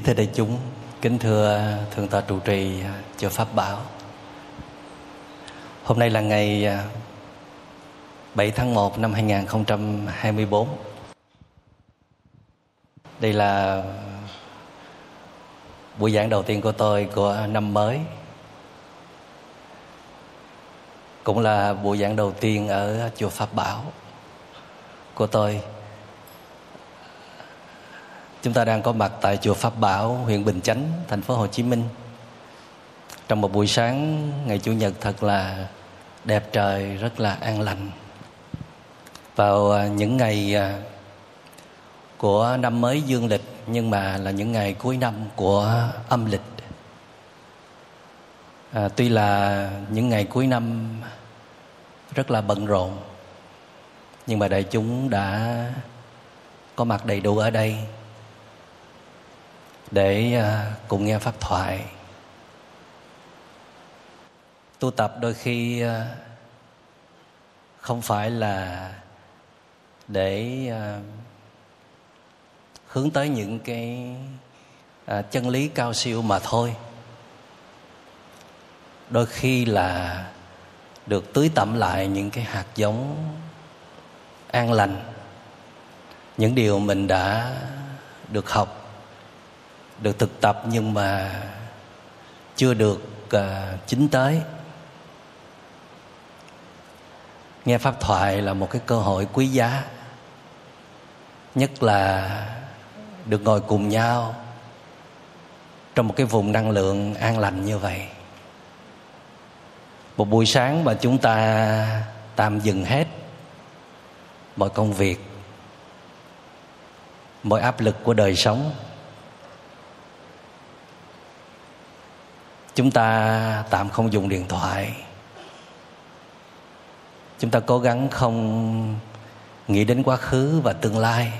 Kính thưa đại chúng, kính thưa Thượng tọa trụ trì chùa Pháp Bảo. Hôm nay là ngày à, 7 tháng 1 năm 2024. Đây là buổi giảng đầu tiên của tôi của năm mới. Cũng là buổi giảng đầu tiên ở chùa Pháp Bảo của tôi Chúng ta đang có mặt tại chùa Pháp Bảo, huyện Bình Chánh, thành phố Hồ Chí Minh. Trong một buổi sáng ngày Chủ nhật thật là đẹp trời, rất là an lành. Vào à, những ngày à, của năm mới dương lịch nhưng mà là những ngày cuối năm của âm lịch. À, tuy là những ngày cuối năm rất là bận rộn nhưng mà đại chúng đã có mặt đầy đủ ở đây để ờ, cùng nghe pháp thoại. Tu tập đôi khi ờ, không phải là để ờ, hướng tới những cái chân lý cao siêu mà thôi. Đôi khi là được tưới tẩm lại những cái hạt giống an lành, những điều mình đã được học được thực tập nhưng mà chưa được à, chính tới. Nghe pháp thoại là một cái cơ hội quý giá nhất là được ngồi cùng nhau trong một cái vùng năng lượng an lành như vậy. Một buổi sáng mà chúng ta tạm dừng hết mọi công việc mọi áp lực của đời sống chúng ta tạm không dùng điện thoại. Chúng ta cố gắng không nghĩ đến quá khứ và tương lai.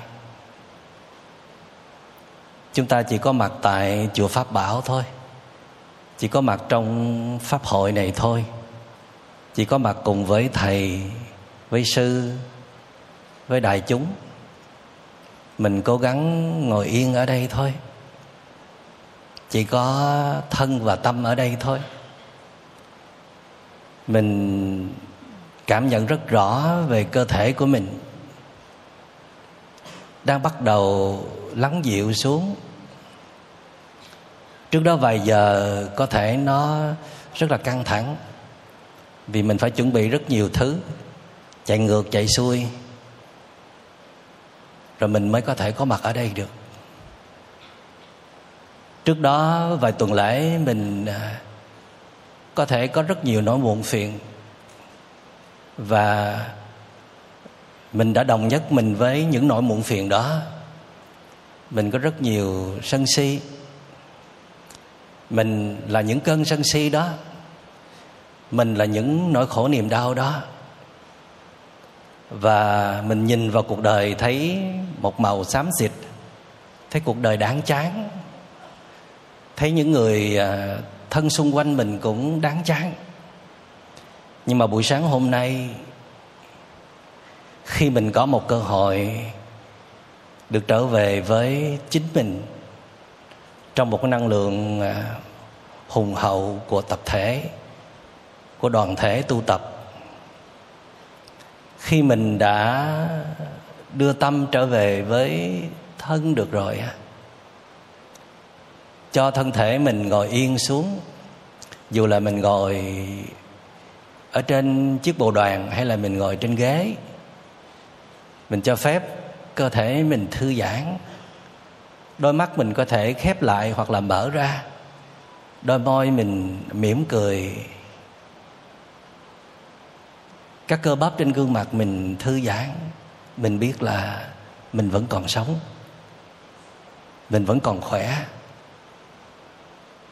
Chúng ta chỉ có mặt tại chùa pháp bảo thôi. Chỉ có mặt trong pháp hội này thôi. Chỉ có mặt cùng với thầy, với sư, với đại chúng. Mình cố gắng ngồi yên ở đây thôi chỉ có thân và tâm ở đây thôi. Mình cảm nhận rất rõ về cơ thể của mình. Đang bắt đầu lắng dịu xuống. Trước đó vài giờ có thể nó rất là căng thẳng, vì mình phải chuẩn bị rất nhiều thứ, chạy ngược, chạy xuôi. Rồi mình mới có thể có mặt ở đây được trước đó, vài tuần lễ, mình à, có thể có rất nhiều nỗi muộn phiền. Và mình đã đồng nhất mình với những nỗi muộn phiền đó. Mình có rất nhiều sân si. Mình là những cơn sân si đó. Mình là những nỗi khổ niềm đau đó. Và mình nhìn vào cuộc đời thấy một màu xám xịt, thấy cuộc đời đáng chán thấy những người à, thân xung quanh mình cũng đáng chán. Nhưng mà buổi sáng hôm nay, khi mình có một cơ hội được trở về với chính mình trong một cái năng lượng à, hùng hậu của tập thể, của đoàn thể tu tập, khi mình đã đưa tâm trở về với thân được rồi cho thân thể mình ngồi yên xuống. Dù là mình ngồi ở trên chiếc bồ đoàn hay là mình ngồi trên ghế, mình cho phép cơ thể mình thư giãn. Đôi mắt mình có thể khép lại hoặc là mở ra. Đôi môi mình mỉm cười. Các cơ bắp trên gương mặt mình thư giãn. Mình biết là mình vẫn còn sống. Mình vẫn còn khỏe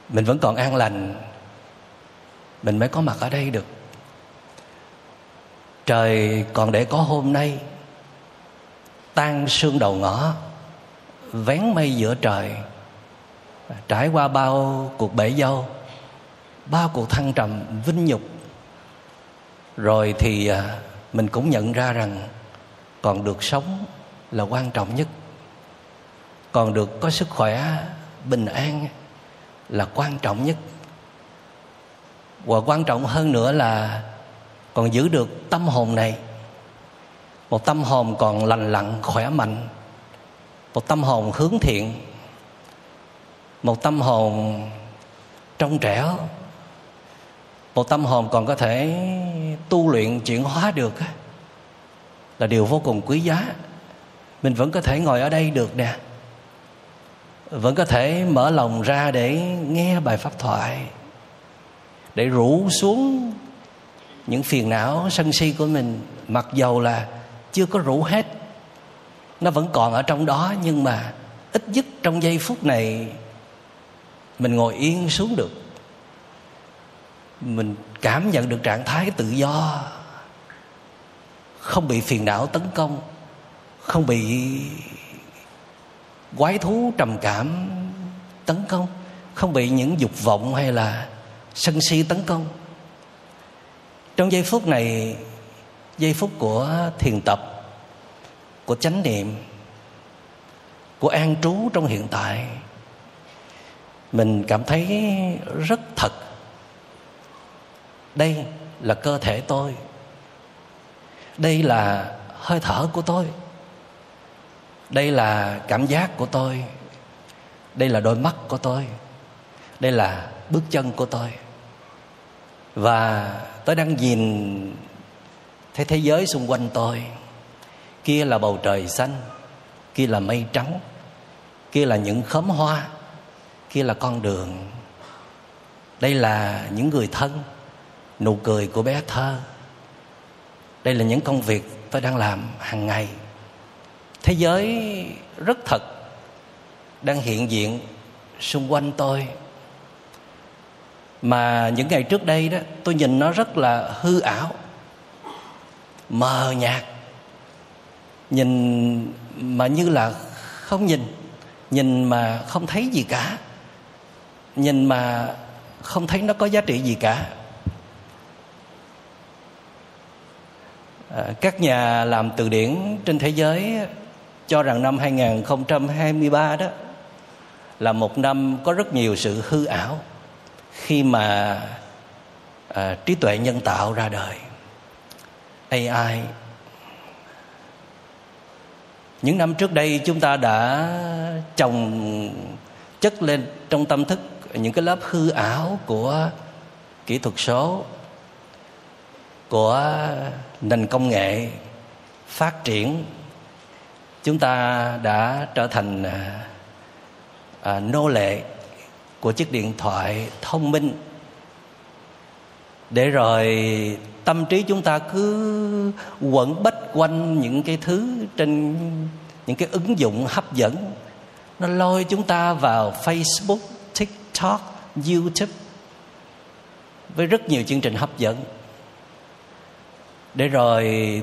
mình vẫn còn an lành. Mình mới có mặt ở đây được. Trời còn để có hôm nay. Tan sương đầu ngõ, vén mây giữa trời. Trải qua bao cuộc bể dâu, bao cuộc thăng trầm, vinh nhục. Rồi thì à, mình cũng nhận ra rằng còn được sống là quan trọng nhất. Còn được có sức khỏe, bình an là quan trọng nhất. Và quan trọng hơn nữa là còn giữ được tâm hồn này. Một tâm hồn còn lành lặn, khỏe mạnh. Một tâm hồn hướng thiện. Một tâm hồn trong trẻo. Một tâm hồn còn có thể tu luyện chuyển hóa được là điều vô cùng quý giá. Mình vẫn có thể ngồi ở đây được nè vẫn có thể mở lòng ra để nghe bài pháp thoại, để rủ xuống những phiền não sân si của mình. Mặc dầu là chưa có rủ hết, nó vẫn còn ở trong đó, nhưng mà ít nhất trong giây phút này, mình ngồi yên xuống được. Mình cảm nhận được trạng thái tự do, không bị phiền não tấn công, không bị quái thú trầm cảm tấn công, không bị những dục vọng hay là sân si tấn công. Trong giây phút này, giây phút của thiền tập, của chánh niệm, của an trú trong hiện tại, mình cảm thấy rất thật. Đây là cơ thể tôi. Đây là hơi thở của tôi đây là cảm giác của tôi. Đây là đôi mắt của tôi. Đây là bước chân của tôi. Và tôi đang nhìn thấy thế giới xung quanh tôi. Kia là bầu trời xanh, kia là mây trắng, kia là những khóm hoa, kia là con đường. Đây là những người thân, nụ cười của bé thơ. Đây là những công việc tôi đang làm hàng ngày thế giới rất thật đang hiện diện xung quanh tôi. Mà những ngày trước đây đó, tôi nhìn nó rất là hư ảo, mờ nhạt. Nhìn mà như là không nhìn nhìn mà không thấy gì cả. Nhìn mà không thấy nó có giá trị gì cả. À, các nhà làm từ điển trên thế giới cho rằng năm 2023 đó là một năm có rất nhiều sự hư ảo khi mà à, trí tuệ nhân tạo ra đời. AI những năm trước đây chúng ta đã trồng chất lên trong tâm thức những cái lớp hư ảo của kỹ thuật số của nền công nghệ phát triển chúng ta đã trở thành à, à, nô lệ của chiếc điện thoại thông minh. Để rồi tâm trí chúng ta cứ quẩn bách quanh những cái thứ trên những cái ứng dụng hấp dẫn. Nó lôi chúng ta vào facebook tiktok youtube với rất nhiều chương trình hấp dẫn. Để rồi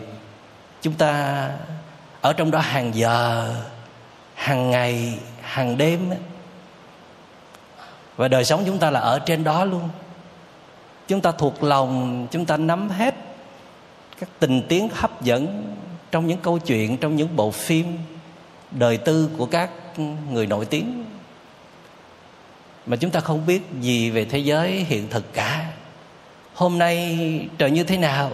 chúng ta ở trong đó hàng giờ, hàng ngày, hàng đêm và đời sống chúng ta là ở trên đó luôn. Chúng ta thuộc lòng, chúng ta nắm hết các tình tiết hấp dẫn trong những câu chuyện, trong những bộ phim đời tư của các người nổi tiếng. Mà chúng ta không biết gì về thế giới hiện thực cả. Hôm nay trời như thế nào?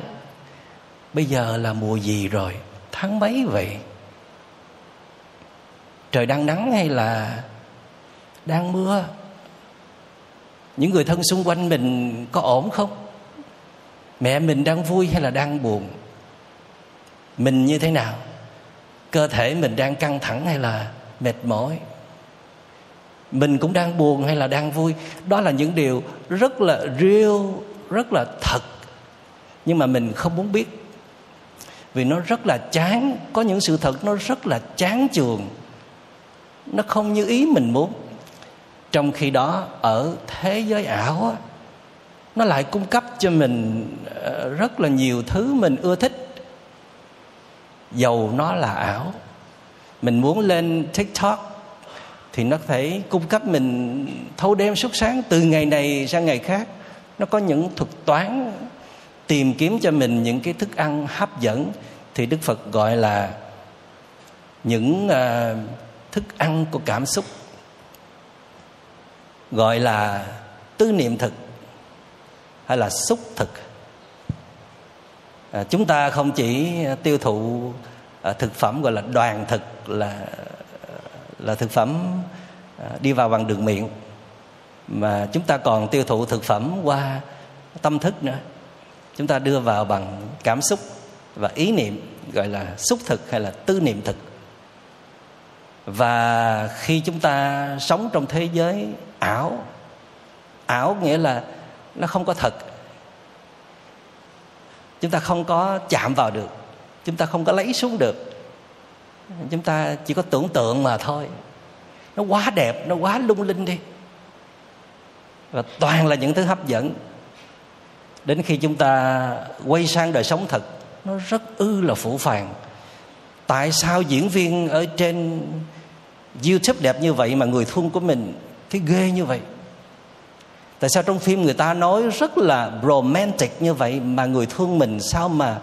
Bây giờ là mùa gì rồi? Tháng mấy vậy? Trời đang nắng hay là đang mưa? Những người thân xung quanh mình có ổn không? Mẹ mình đang vui hay là đang buồn? Mình như thế nào? Cơ thể mình đang căng thẳng hay là mệt mỏi? Mình cũng đang buồn hay là đang vui? Đó là những điều rất là real, rất là thật. Nhưng mà mình không muốn biết vì nó rất là chán, có những sự thật nó rất là chán chường. Nó không như ý mình muốn. Trong khi đó, ở thế giới ảo nó lại cung cấp cho mình ờ, rất là nhiều thứ mình ưa thích. Dầu nó là ảo, mình muốn lên tiktok thì nó phải cung cấp mình thâu đêm suốt sáng từ ngày này sang ngày khác. Nó có những thuật toán tìm kiếm cho mình những cái thức ăn hấp dẫn thì đức phật gọi là những uh, thức ăn của cảm xúc gọi là tư niệm thực hay là xúc thực. À, chúng ta không chỉ tiêu thụ à, thực phẩm gọi là đoàn thực là là thực phẩm à, đi vào bằng đường miệng mà chúng ta còn tiêu thụ thực phẩm qua tâm thức nữa chúng ta đưa vào bằng cảm xúc và ý niệm, gọi là xúc thực hay là tư niệm thực. Và khi chúng ta sống trong thế giới ảo ảo nghĩa là nó không có thật. Chúng ta không có chạm vào được, chúng ta không có lấy xuống được. Chúng ta chỉ có tưởng tượng mà thôi. Nó quá đẹp, nó quá lung linh đi. Và toàn là những thứ hấp dẫn đến khi chúng ta quay sang đời sống thật nó rất ư là phủ phàng. Tại sao diễn viên ở trên youtube đẹp như vậy mà người thương của mình thấy ghê như vậy? Tại sao trong phim người ta nói rất là romantic như vậy mà người thương mình sao mà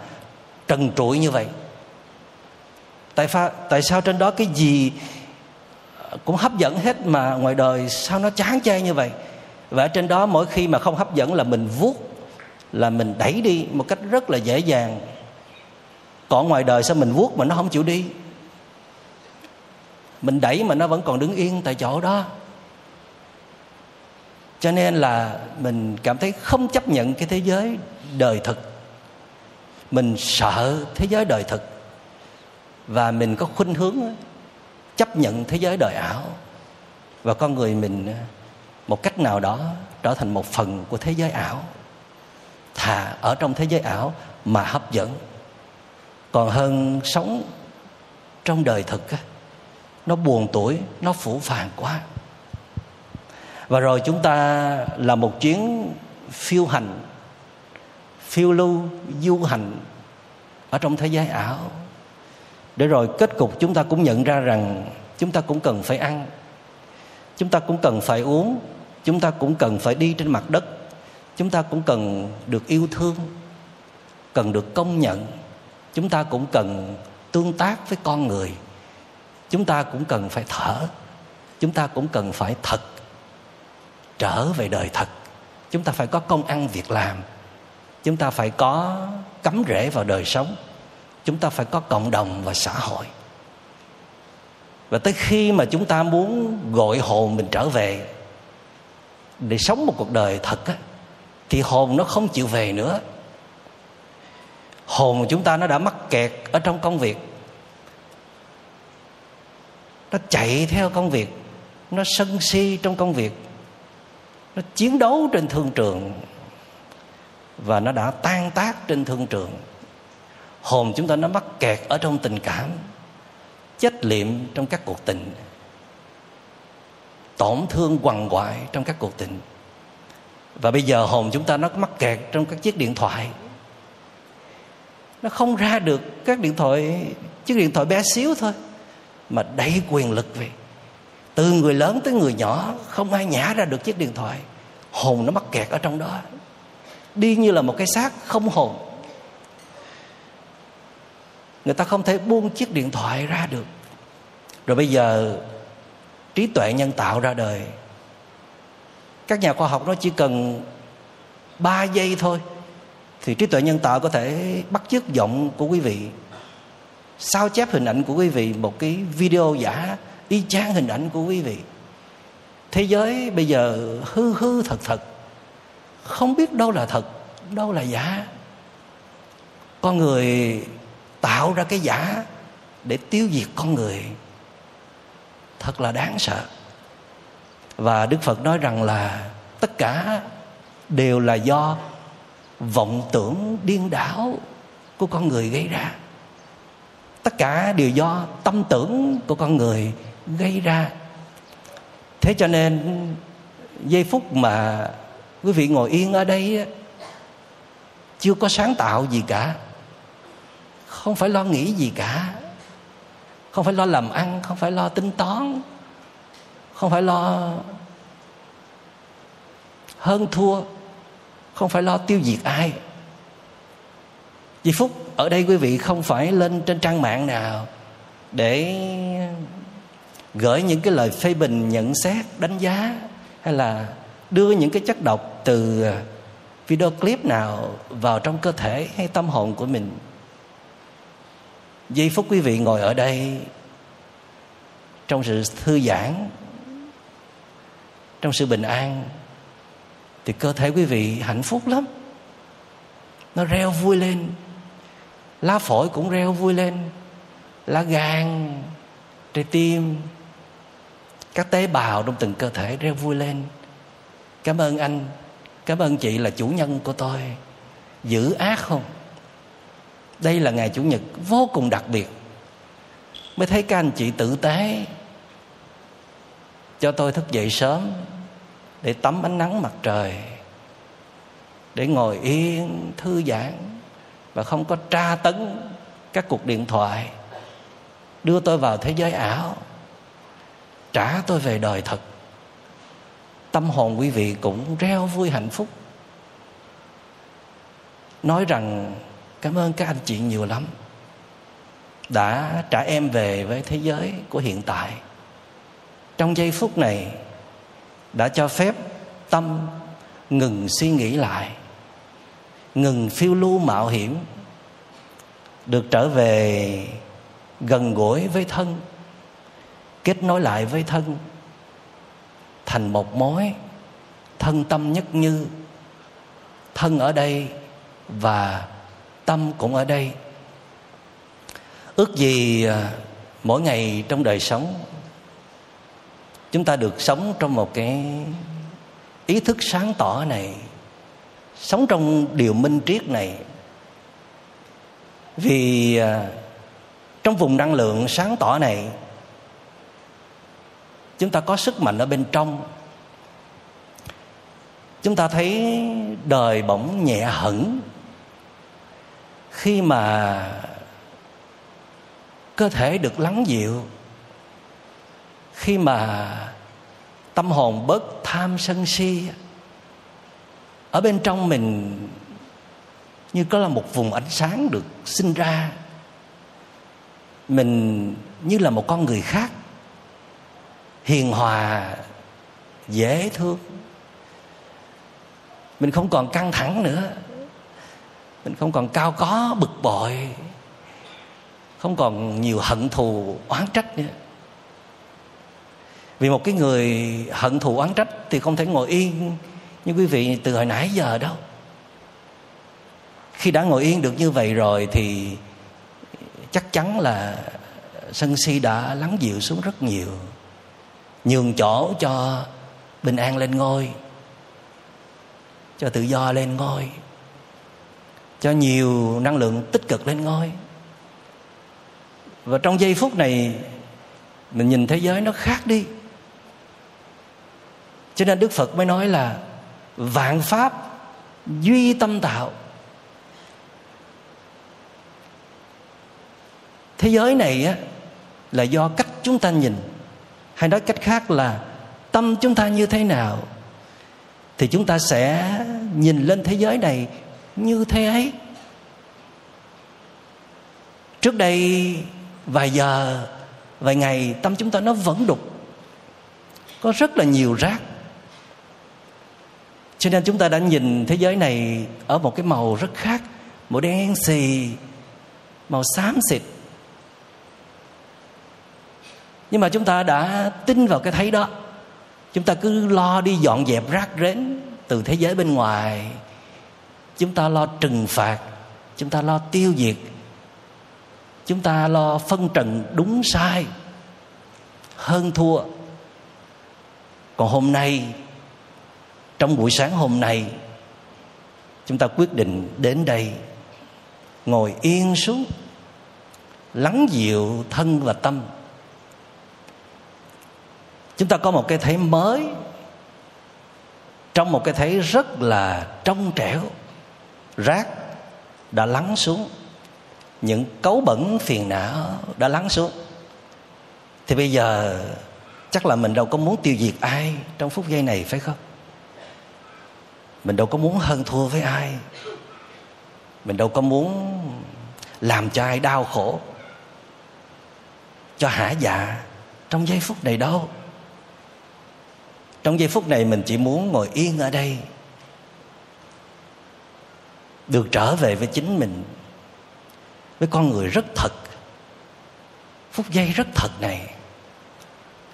trần trụi như vậy? Tại pha, tại sao trên đó cái gì cũng hấp dẫn hết mà ngoài đời sao nó chán chê như vậy? Và ở trên đó mỗi khi mà không hấp dẫn là mình vuốt là mình đẩy đi một cách rất là dễ dàng. Còn ngoài đời sao mình vuốt mà nó không chịu đi? Mình đẩy mà nó vẫn còn đứng yên tại chỗ đó. Cho nên là mình cảm thấy không chấp nhận cái thế giới đời thực. Mình sợ thế giới đời thực. Và mình có khuynh hướng chấp nhận thế giới đời ảo. Và con người mình, một cách nào đó trở thành một phần của thế giới ảo thà ở trong thế giới ảo mà hấp dẫn. Còn hơn sống trong đời thực á, nó buồn tuổi, nó phủ phàng quá. Và rồi chúng ta là một chuyến phiêu hành, phiêu lưu, du hành ở trong thế giới ảo. Để rồi kết cục chúng ta cũng nhận ra rằng chúng ta cũng cần phải ăn, chúng ta cũng cần phải uống, chúng ta cũng cần phải đi trên mặt đất chúng ta cũng cần được yêu thương, cần được công nhận. Chúng ta cũng cần tương tác với con người. Chúng ta cũng cần phải thở. Chúng ta cũng cần phải thật, trở về đời thật. Chúng ta phải có công ăn việc làm. Chúng ta phải có cắm rễ vào đời sống. Chúng ta phải có cộng đồng và xã hội. Và tới khi mà chúng ta muốn gọi hồn mình trở về, để sống một cuộc đời thật á thì hồn nó không chịu về nữa. Hồn chúng ta nó đã mắc kẹt ở trong công việc. Nó chạy theo công việc. Nó sân si trong công việc. Nó chiến đấu trên thương trường. Và nó đã tan tác trên thương trường. Hồn chúng ta nó mắc kẹt ở trong tình cảm, chết liệm trong các cuộc tình, tổn thương quằn quại trong các cuộc tình và bây giờ hồn chúng ta nó mắc kẹt trong các chiếc điện thoại. Nó không ra được các điện thoại, chiếc điện thoại bé xíu thôi, mà đầy quyền lực về từ người lớn tới người nhỏ, không ai nhả ra được chiếc điện thoại. Hồn nó mắc kẹt ở trong đó. Đi như là một cái xác không hồn. Người ta không thể buông chiếc điện thoại ra được. Rồi bây giờ trí tuệ nhân tạo ra đời các nhà khoa học nó chỉ cần 3 giây thôi, thì trí tuệ nhân tạo có thể bắt chước giọng của quý vị, sao chép hình ảnh của quý vị một cái video giả, y chang hình ảnh của quý vị. Thế giới bây giờ hư hư thật thật, không biết đâu là thật, đâu là giả. Con người tạo ra cái giả để tiêu diệt con người, thật là đáng sợ và đức phật nói rằng là tất cả đều là do vọng tưởng điên đảo của con người gây ra. Tất cả đều do tâm tưởng của con người gây ra. Thế cho nên, giây phút mà quý vị ngồi yên ở đây chưa có sáng tạo gì cả. Không phải lo nghĩ gì cả. Không phải lo làm ăn, không phải lo tính toán không phải lo hơn thua, không phải lo tiêu diệt ai. Vì phúc ở đây quý vị không phải lên trên trang mạng nào để gửi những cái lời phê bình, nhận xét, đánh giá, hay là đưa những cái chất độc từ video clip nào vào trong cơ thể hay tâm hồn của mình. Giây phút quý vị ngồi ở đây trong sự thư giãn trong sự bình an, thì cơ thể quý vị hạnh phúc lắm. Nó reo vui lên, lá phổi cũng reo vui lên, lá gan, trái tim, các tế bào trong từng cơ thể reo vui lên. Cảm ơn anh, cảm ơn chị là chủ nhân của tôi. Giữ ác không? Đây là ngày chủ nhật vô cùng đặc biệt. Mới thấy các anh chị tử tế cho tôi thức dậy sớm để tắm ánh nắng mặt trời, để ngồi yên thư giãn và không có tra tấn các cuộc điện thoại. Đưa tôi vào thế giới ảo, trả tôi về đời thật. Tâm hồn quý vị cũng reo vui hạnh phúc. Nói rằng, cảm ơn các anh chị nhiều lắm đã trả em về với thế giới của hiện tại trong giây phút này, đã cho phép tâm ngừng suy nghĩ lại, ngừng phiêu lưu mạo hiểm, được trở về gần gũi với thân, kết nối lại với thân, thành một mối thân tâm nhất như. Thân ở đây và tâm cũng ở đây. Ước gì à, mỗi ngày trong đời sống chúng ta được sống trong một cái ý thức sáng tỏ này, sống trong điều minh triết này. Vì à, trong vùng năng lượng sáng tỏ này, chúng ta có sức mạnh ở bên trong. Chúng ta thấy đời bỗng nhẹ hẳn khi mà cơ thể được lắng dịu khi mà tâm hồn bớt tham sân si, ở bên trong mình như có là một vùng ánh sáng được sinh ra, mình như là một con người khác, hiền hòa, dễ thương. Mình không còn căng thẳng nữa, mình không còn cao có bực bội, không còn nhiều hận thù oán trách nữa vì một cái người hận thù oán trách thì không thể ngồi yên như quý vị từ hồi nãy giờ đâu. Khi đã ngồi yên được như vậy rồi thì chắc chắn là sân si đã lắng dịu xuống rất nhiều. Nhường chỗ cho bình an lên ngôi, cho tự do lên ngôi, cho nhiều năng lượng tích cực lên ngôi. Và trong giây phút này, mình nhìn thế giới nó khác đi cho nên đức phật mới nói là vạn pháp duy tâm tạo. Thế giới này á, là do cách chúng ta nhìn, hay nói cách khác là tâm chúng ta như thế nào, thì chúng ta sẽ nhìn lên thế giới này như thế ấy. Trước đây vài giờ, vài ngày, tâm chúng ta nó vẫn đục, có rất là nhiều rác cho nên chúng ta đã nhìn thế giới này ở một cái màu rất khác, màu đen xì, màu xám xịt. Nhưng mà chúng ta đã tin vào cái thấy đó. Chúng ta cứ lo đi dọn dẹp rác rến từ thế giới bên ngoài. Chúng ta lo trừng phạt, chúng ta lo tiêu diệt. Chúng ta lo phân trần đúng sai, hơn thua. Còn hôm nay trong buổi sáng hôm nay, chúng ta quyết định đến đây ngồi yên xuống, lắng dịu thân và tâm. Chúng ta có một cái thấy mới trong một cái thấy rất là trong trẻo. Rác đã lắng xuống, những cấu bẩn phiền não đã lắng xuống. Thì bây giờ chắc là mình đâu có muốn tiêu diệt ai trong phút giây này, phải không? Mình đâu có muốn hơn thua với ai. Mình đâu có muốn làm cho ai đau khổ. Cho hả dạ trong giây phút này đâu. Trong giây phút này mình chỉ muốn ngồi yên ở đây. Được trở về với chính mình. Với con người rất thật. Phút giây rất thật này.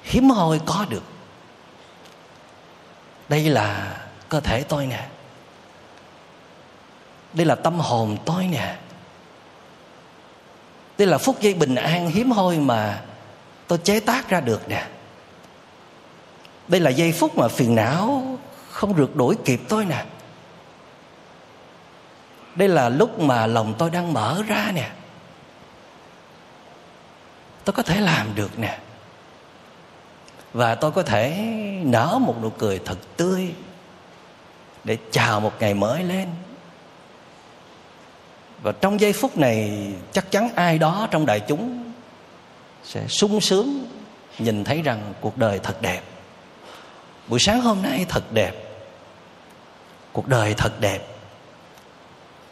Hiếm hoi có được. Đây là cơ thể tôi nè. Đây là tâm hồn tôi nè. Đây là phút giây bình an hiếm hoi mà tôi chế tác ra được nè. Đây là giây phút mà phiền não không rượt đuổi kịp tôi nè. Đây là lúc mà lòng tôi đang mở ra nè. Tôi có thể làm được nè. Và tôi có thể nở một nụ cười thật tươi để chào một ngày mới lên. Và trong giây phút này, chắc chắn ai đó trong đại chúng sẽ sung sướng nhìn thấy rằng cuộc đời thật đẹp. Buổi sáng hôm nay thật đẹp. Cuộc đời thật đẹp.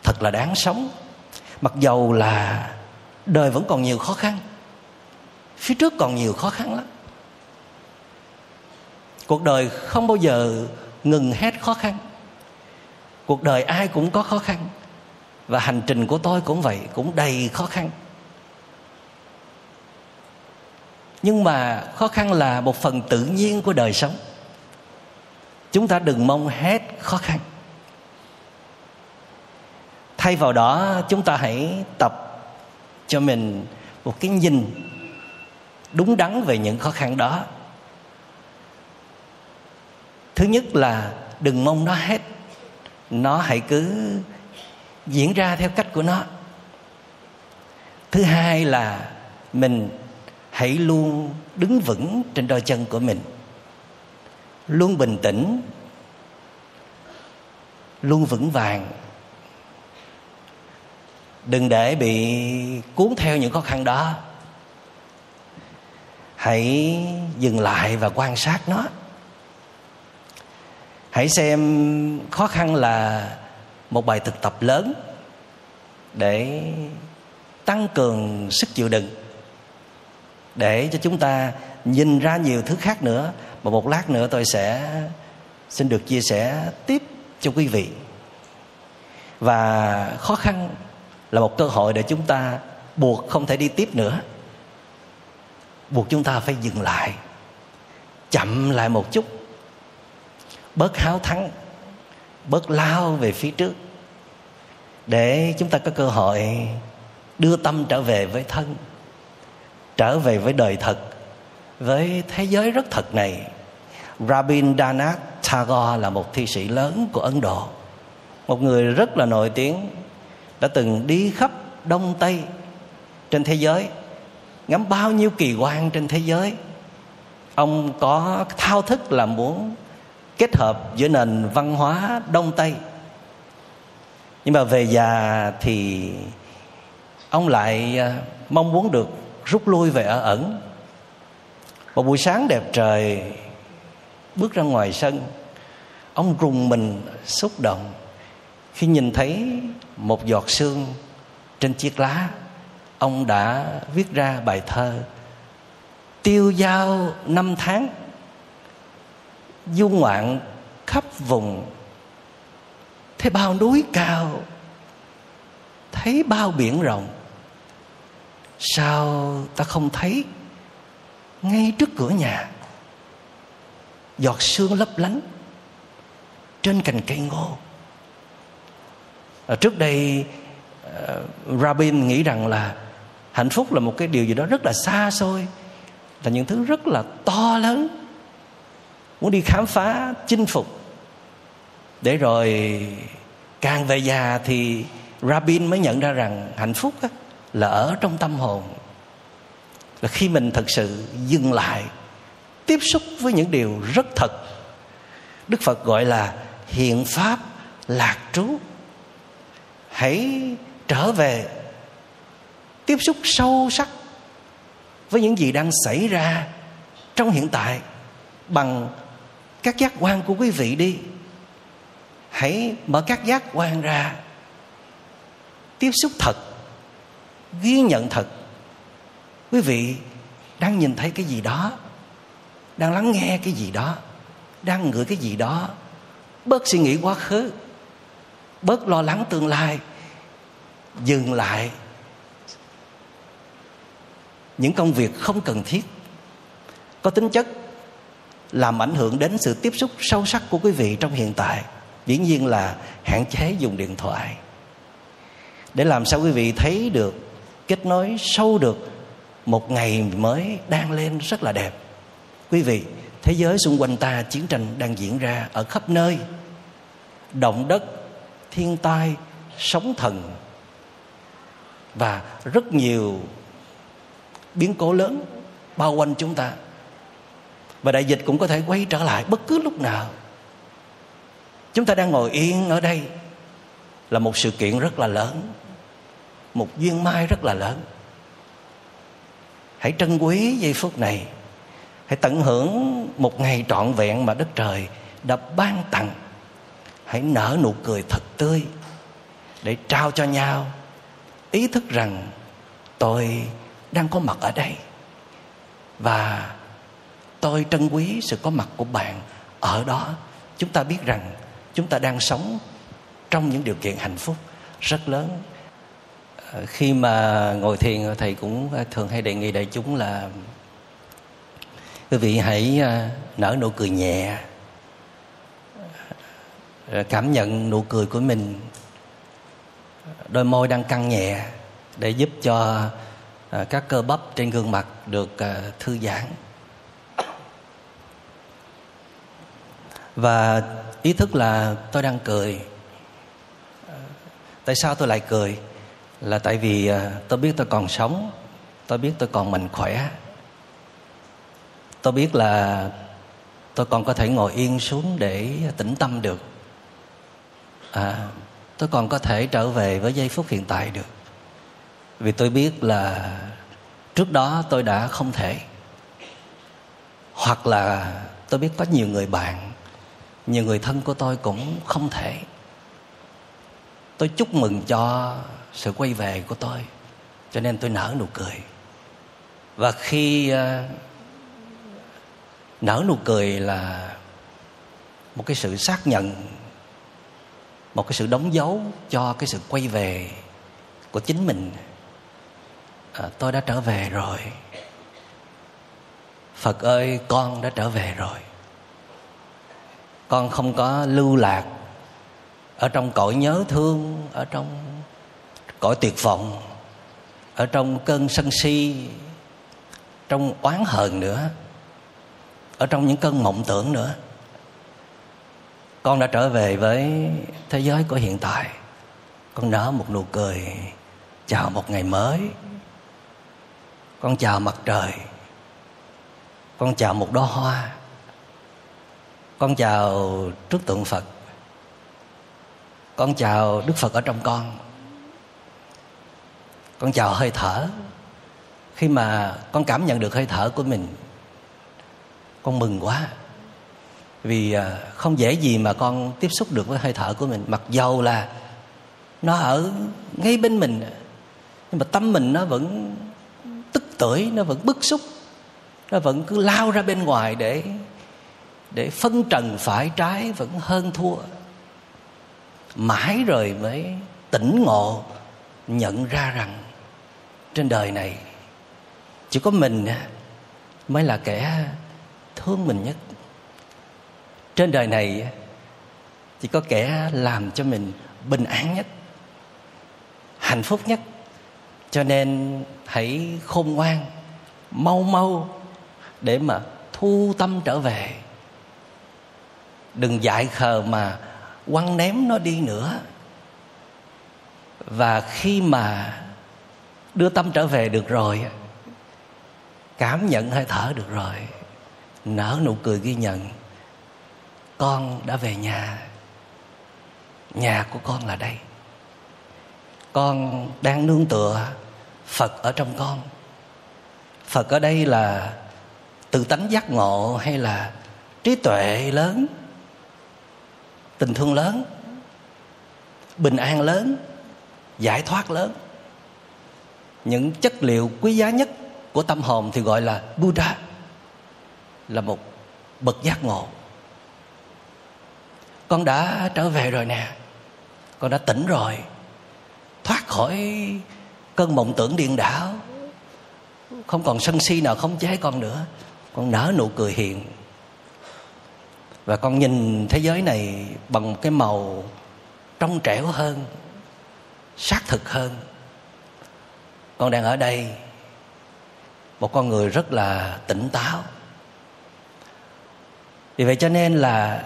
Thật là đáng sống. Mặc dầu là đời vẫn còn nhiều khó khăn, phía trước còn nhiều khó khăn lắm. Cuộc đời không bao giờ ngừng hết khó khăn cuộc đời ai cũng có khó khăn, và hành trình của tôi cũng vậy, cũng đầy khó khăn. Nhưng mà khó khăn là một phần tự nhiên của đời sống. Chúng ta đừng mong hết khó khăn. Thay vào đó, chúng ta hãy tập cho mình một cái nhìn đúng đắn về những khó khăn đó. Thứ nhất là đừng mong nó hết nó hãy cứ diễn ra theo cách của nó. Thứ hai là mình hãy luôn đứng vững trên đôi chân của mình. Luôn bình tĩnh, luôn vững vàng. Đừng để bị cuốn theo những khó khăn đó. Hãy dừng lại và quan sát nó hãy xem khó khăn là một bài thực tập lớn để tăng cường sức chịu đựng, để cho chúng ta nhìn ra nhiều thứ khác nữa. Mà một lát nữa tôi sẽ, xin được chia sẻ tiếp cho quý vị. Và khó khăn là một cơ hội để chúng ta buộc không thể đi tiếp nữa. Buộc chúng ta phải dừng lại, chậm lại một chút bớt háo thắng, bớt lao về phía trước, để chúng ta có cơ hội đưa tâm trở về với thân, trở về với đời thật, với thế giới rất thật này. Rabindranath Tagore là một thi sĩ lớn của Ấn Độ, một người rất là nổi tiếng, đã từng đi khắp đông tây trên thế giới, ngắm bao nhiêu kỳ quan trên thế giới. Ông có thao thức là muốn kết hợp giữa nền văn hóa đông tây. Nhưng mà về già thì ông lại à, mong muốn được rút lui về ở ẩn. Một buổi sáng đẹp trời, bước ra ngoài sân, ông rùng mình xúc động khi nhìn thấy một giọt sương trên chiếc lá. Ông đã viết ra bài thơ, tiêu dao năm tháng du ngoạn khắp vùng. Thấy bao núi cao thấy bao biển rộng. Sao ta không thấy ngay trước cửa nhà? Giọt sương lấp lánh trên cành cây ngô. Ở trước đây uh, Rabin nghĩ rằng là hạnh phúc là một cái điều gì đó rất là xa xôi là những thứ rất là to lớn muốn đi khám phá chinh phục. Để rồi càng về già thì Rabin mới nhận ra rằng hạnh phúc á, là ở trong tâm hồn. Là khi mình thật sự dừng lại tiếp xúc với những điều rất thật đức phật gọi là hiện pháp lạc trú. Hãy trở về tiếp xúc sâu sắc với những gì đang xảy ra trong hiện tại bằng các giác quan của quý vị đi. Hãy mở các giác quan ra. Tiếp xúc thật. Ghi nhận thật. Quý vị đang nhìn thấy cái gì đó? Đang lắng nghe cái gì đó? Đang ngửi cái gì đó? Bớt suy nghĩ quá khứ. Bớt lo lắng tương lai. Dừng lại. Những công việc không cần thiết. Có tính chất làm ảnh hưởng đến sự tiếp xúc sâu sắc của quý vị trong hiện tại. Dĩ nhiên là hạn chế dùng điện thoại. Để làm sao quý vị thấy được, kết nối sâu được một ngày mới đang lên rất là đẹp. Quý vị, thế giới xung quanh ta chiến tranh đang diễn ra ở khắp nơi. Động đất, thiên tai, sóng thần và rất nhiều biến cố lớn bao quanh chúng ta và đại dịch cũng có thể quay trở lại bất cứ lúc nào. Chúng ta đang ngồi yên ở đây là một sự kiện rất là lớn, một duyên mai rất là lớn. Hãy trân quý giây phút này. Hãy tận hưởng một ngày trọn vẹn mà đất trời đã ban tặng. Hãy nở nụ cười thật tươi để trao cho nhau ý thức rằng tôi đang có mặt ở đây. Và tôi trân quý sự có mặt của bạn ở đó. Chúng ta biết rằng chúng ta đang sống trong những điều kiện hạnh phúc rất lớn. Ờ, khi mà ngồi thiền, thầy cũng ờ, thường hay đề nghị đại chúng là quý vị hãy ờ, nở nụ cười nhẹ cảm nhận nụ cười của mình. Đôi môi đang căng nhẹ để giúp cho các cơ bắp trên gương mặt được thư giãn. Và ý thức là tôi đang cười. Ờ, tại sao tôi lại cười? Là tại vì ờ, tôi biết tôi còn sống tôi biết tôi còn mạnh khỏe. Tôi biết là tôi còn có thể ngồi yên xuống để tĩnh tâm được. À, tôi còn có thể trở về với giây phút hiện tại được. Vì tôi biết là trước đó tôi đã không thể. Hoặc là tôi biết có nhiều người bạn nhiều người thân của tôi cũng không thể. Tôi chúc mừng cho sự quay về của tôi cho nên tôi nở nụ cười. Và khi ờ, nở nụ cười là một cái sự xác nhận một cái sự đóng dấu cho cái sự quay về của chính mình. À, tôi đã trở về rồi. Phật ơi con đã trở về rồi con không có lưu lạc ở trong cõi nhớ thương, ở trong cõi tuyệt vọng, ở trong cơn sân si, trong oán hờn nữa, ở trong những cơn mộng tưởng nữa. Con đã trở về với thế giới của hiện tại. Con nở một nụ cười chào một ngày mới. Con chào mặt trời. Con chào một đóa hoa con chào trước tượng phật. Con chào đức phật ở trong con. Con chào hơi thở. Khi mà con cảm nhận được hơi thở của mình, con mừng quá. Vì à, không dễ gì mà con tiếp xúc được với hơi thở của mình, mặc dầu là nó ở ngay bên mình. Nhưng mà tâm mình nó vẫn tức tưởi, nó vẫn bức xúc, nó vẫn cứ lao ra bên ngoài để để phân trần phải trái vẫn hơn thua. Mãi rồi mới tỉnh ngộ, nhận ra rằng trên đời này chỉ có mình mới là kẻ thương mình nhất. Trên đời này chỉ có kẻ làm cho mình bình an nhất, hạnh phúc nhất. Cho nên hãy khôn ngoan, mau mau để mà thu tâm trở về đừng dại khờ mà quăng ném nó đi nữa. Và khi mà đưa tâm trở về được rồi, cảm nhận hơi thở được rồi, nở nụ cười ghi nhận, con đã về nhà. Nhà của con là đây. Con đang nương tựa phật ở trong con. Phật ở đây là tự tánh giác ngộ hay là trí tuệ lớn? Tình thương lớn, bình an lớn, giải thoát lớn. Những chất liệu quý giá nhất của tâm hồn thì gọi là buddha, là một bậc giác ngộ. Con đã trở về rồi nè, con đã tỉnh rồi, thoát khỏi cơn mộng tưởng điên đảo. Không còn sân si nào không chế con nữa, con nở nụ cười hiền và con nhìn thế giới này bằng một cái màu trong trẻo hơn xác thực hơn. Con đang ở đây một con người rất là tỉnh táo. Vì vậy cho nên là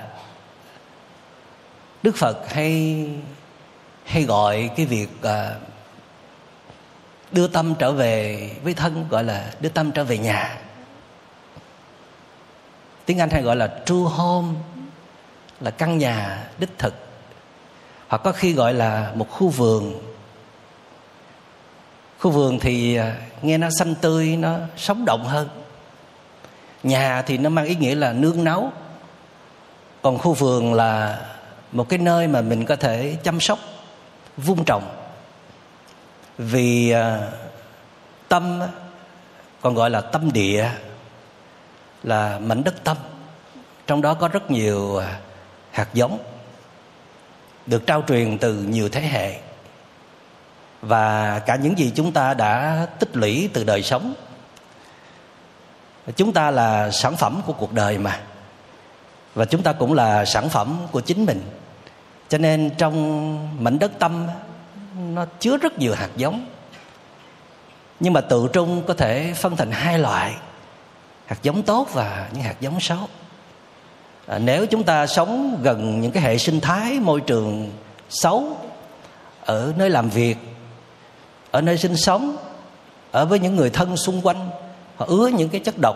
đức phật hay hay gọi cái việc à, đưa tâm trở về với thân gọi là đưa tâm trở về nhà tiếng anh hay gọi là true home, là căn nhà đích thực. Hoặc có khi gọi là một khu vườn. Khu vườn thì à, nghe nó xanh tươi, nó sống động hơn. Nhà thì nó mang ý nghĩa là nương nấu còn khu vườn là một cái nơi mà mình có thể chăm sóc, vun trồng. Vì à, tâm còn gọi là tâm địa là mảnh đất tâm. Trong đó có rất nhiều à, hạt giống được trao truyền từ nhiều thế hệ. Và cả những gì chúng ta đã tích lũy từ đời sống. Chúng ta là sản phẩm của cuộc đời mà. Và chúng ta cũng là sản phẩm của chính mình. Cho nên trong mảnh đất tâm, nó chứa rất nhiều hạt giống. Nhưng mà tự trung có thể phân thành hai loại hạt giống tốt và những hạt giống xấu. À, nếu chúng ta sống gần những cái hệ sinh thái môi trường xấu ở nơi làm việc ở nơi sinh sống ở với những người thân xung quanh họ ứa những cái chất độc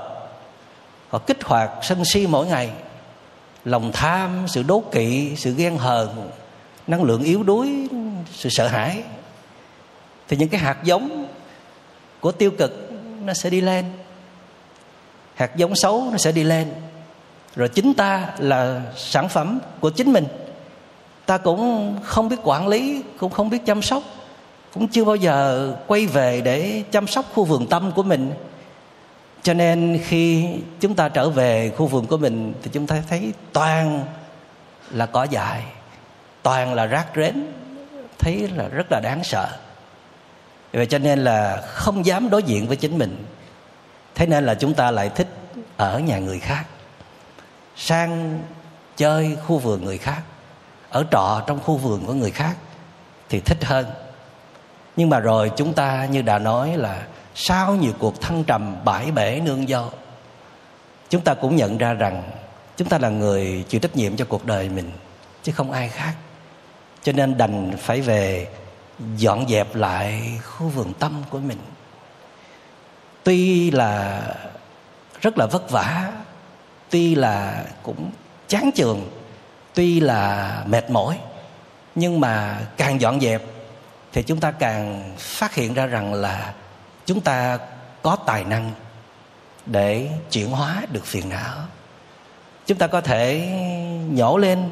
họ kích hoạt sân si mỗi ngày lòng tham sự đố kỵ sự ghen hờn năng lượng yếu đuối sự sợ hãi thì những cái hạt giống của tiêu cực nó sẽ đi lên hạt giống xấu nó sẽ đi lên. Rồi chính ta là sản phẩm của chính mình. Ta cũng không biết quản lý, cũng không biết chăm sóc, cũng chưa bao giờ quay về để chăm sóc khu vườn tâm của mình. Cho nên khi chúng ta trở về khu vườn của mình thì chúng ta thấy toàn là cỏ dại, toàn là rác rến, thấy là rất là đáng sợ. Vậy cho nên là không dám đối diện với chính mình thế nên là chúng ta lại thích ở nhà người khác, sang chơi khu vườn người khác, ở trọ trong khu vườn của người khác thì thích hơn. Nhưng mà rồi chúng ta như đã nói là sau nhiều cuộc thăng trầm bãi bể nương do, chúng ta cũng nhận ra rằng chúng ta là người chịu trách nhiệm cho cuộc đời mình, chứ không ai khác. Cho nên đành phải về dọn dẹp lại khu vườn tâm của mình tuy là rất là vất vả, tuy là cũng chán chường, tuy là mệt mỏi, nhưng mà càng dọn dẹp thì chúng ta càng phát hiện ra rằng là chúng ta có tài năng để chuyển hóa được phiền não. Chúng ta có thể nhổ lên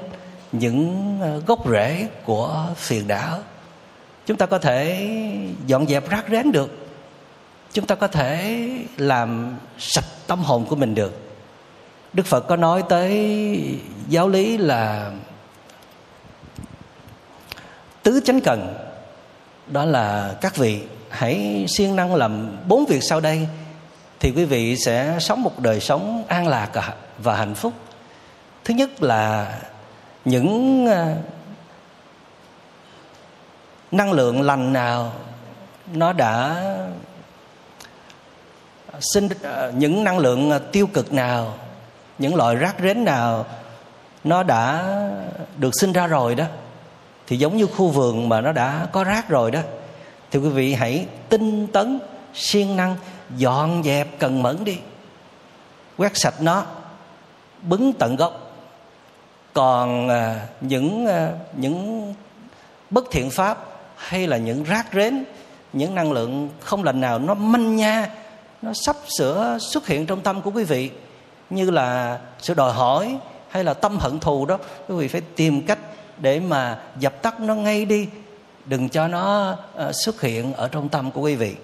những ờ, gốc rễ của phiền não. Chúng ta có thể dọn dẹp rác rến được chúng ta có thể làm sạch tâm hồn của mình được. Đức phật có nói tới giáo lý là tứ chánh cần, đó là các vị hãy siêng năng làm bốn việc sau đây thì quý vị sẽ sống một đời sống an lạc và hạnh phúc. Thứ nhất là những à, năng lượng lành nào nó đã sinh ờ, những năng lượng ờ, tiêu cực nào, những loại rác rến nào nó đã được sinh ra rồi đó, thì giống như khu vườn mà nó đã có rác rồi đó, thì quý vị hãy tinh tấn, siêng năng, dọn dẹp, cần mẫn đi. Quét sạch nó, bứng tận gốc. Còn ờ, những những bất thiện pháp hay là những rác rến, những năng lượng không lành nào nó manh nha nó sắp sửa xuất hiện trong tâm của quý vị. Như là sự đòi hỏi hay là tâm hận thù đó, quý vị phải tìm cách để mà dập tắt nó ngay đi. Đừng cho nó ờ, xuất hiện ở trong tâm của quý vị.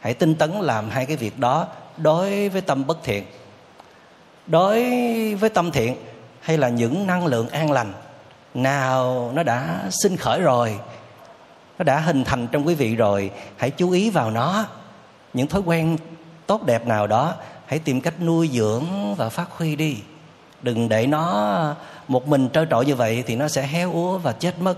Hãy tinh tấn làm hai cái việc đó, đối với tâm bất thiện. Đối với tâm thiện hay là những năng lượng an lành, nào nó đã sinh khởi rồi, nó đã hình thành trong quý vị rồi, hãy chú ý vào nó. Những thói quen tốt đẹp nào đó hãy tìm cách nuôi dưỡng và phát huy đi. Đừng để nó một mình trơ trọi như vậy thì nó sẽ héo úa và chết mất.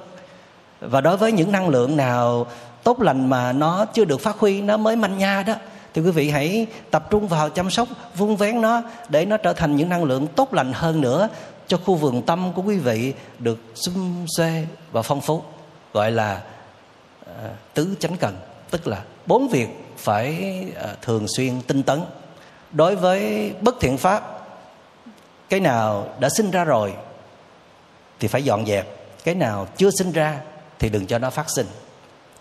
Và đối với những năng lượng nào tốt lành mà nó chưa được phát huy nó mới manh nha đó thì quý vị hãy tập trung vào chăm sóc vun vén nó để nó trở thành những năng lượng tốt lành hơn nữa cho khu vườn tâm của quý vị được xum xuê và phong phú gọi là uh, tứ chánh cần. Tức là bốn việc phải ờ, thường xuyên tinh tấn. Đối với bất thiện pháp, cái nào đã sinh ra rồi thì phải dọn dẹp, cái nào chưa sinh ra thì đừng cho nó phát sinh.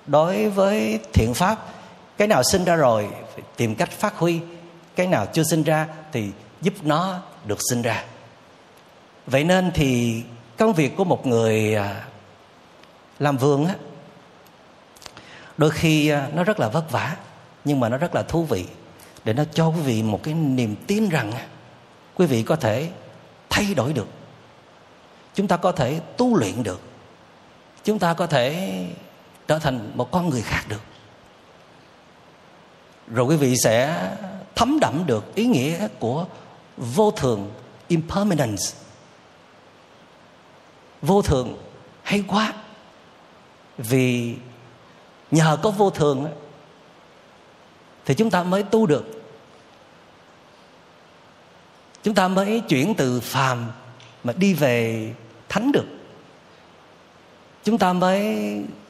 Đối với thiện pháp, cái nào sinh ra rồi phải tìm cách phát huy, cái nào chưa sinh ra thì giúp nó được sinh ra. Vậy nên thì công việc của một người à, làm vườn á, đôi khi à, nó rất là vất vả nhưng mà nó rất là thú vị. Để nó cho quý vị một cái niềm tin rằng quý vị có thể thay đổi được. Chúng ta có thể tu luyện được. Chúng ta có thể trở thành một con người khác được. Rồi quý vị sẽ thấm đậm được ý nghĩa của vô thường impermanence. Vô thường hay quá. Vì nhờ có vô thường thì chúng ta mới tu được. Chúng ta mới chuyển từ phàm mà đi về thánh được. Chúng ta mới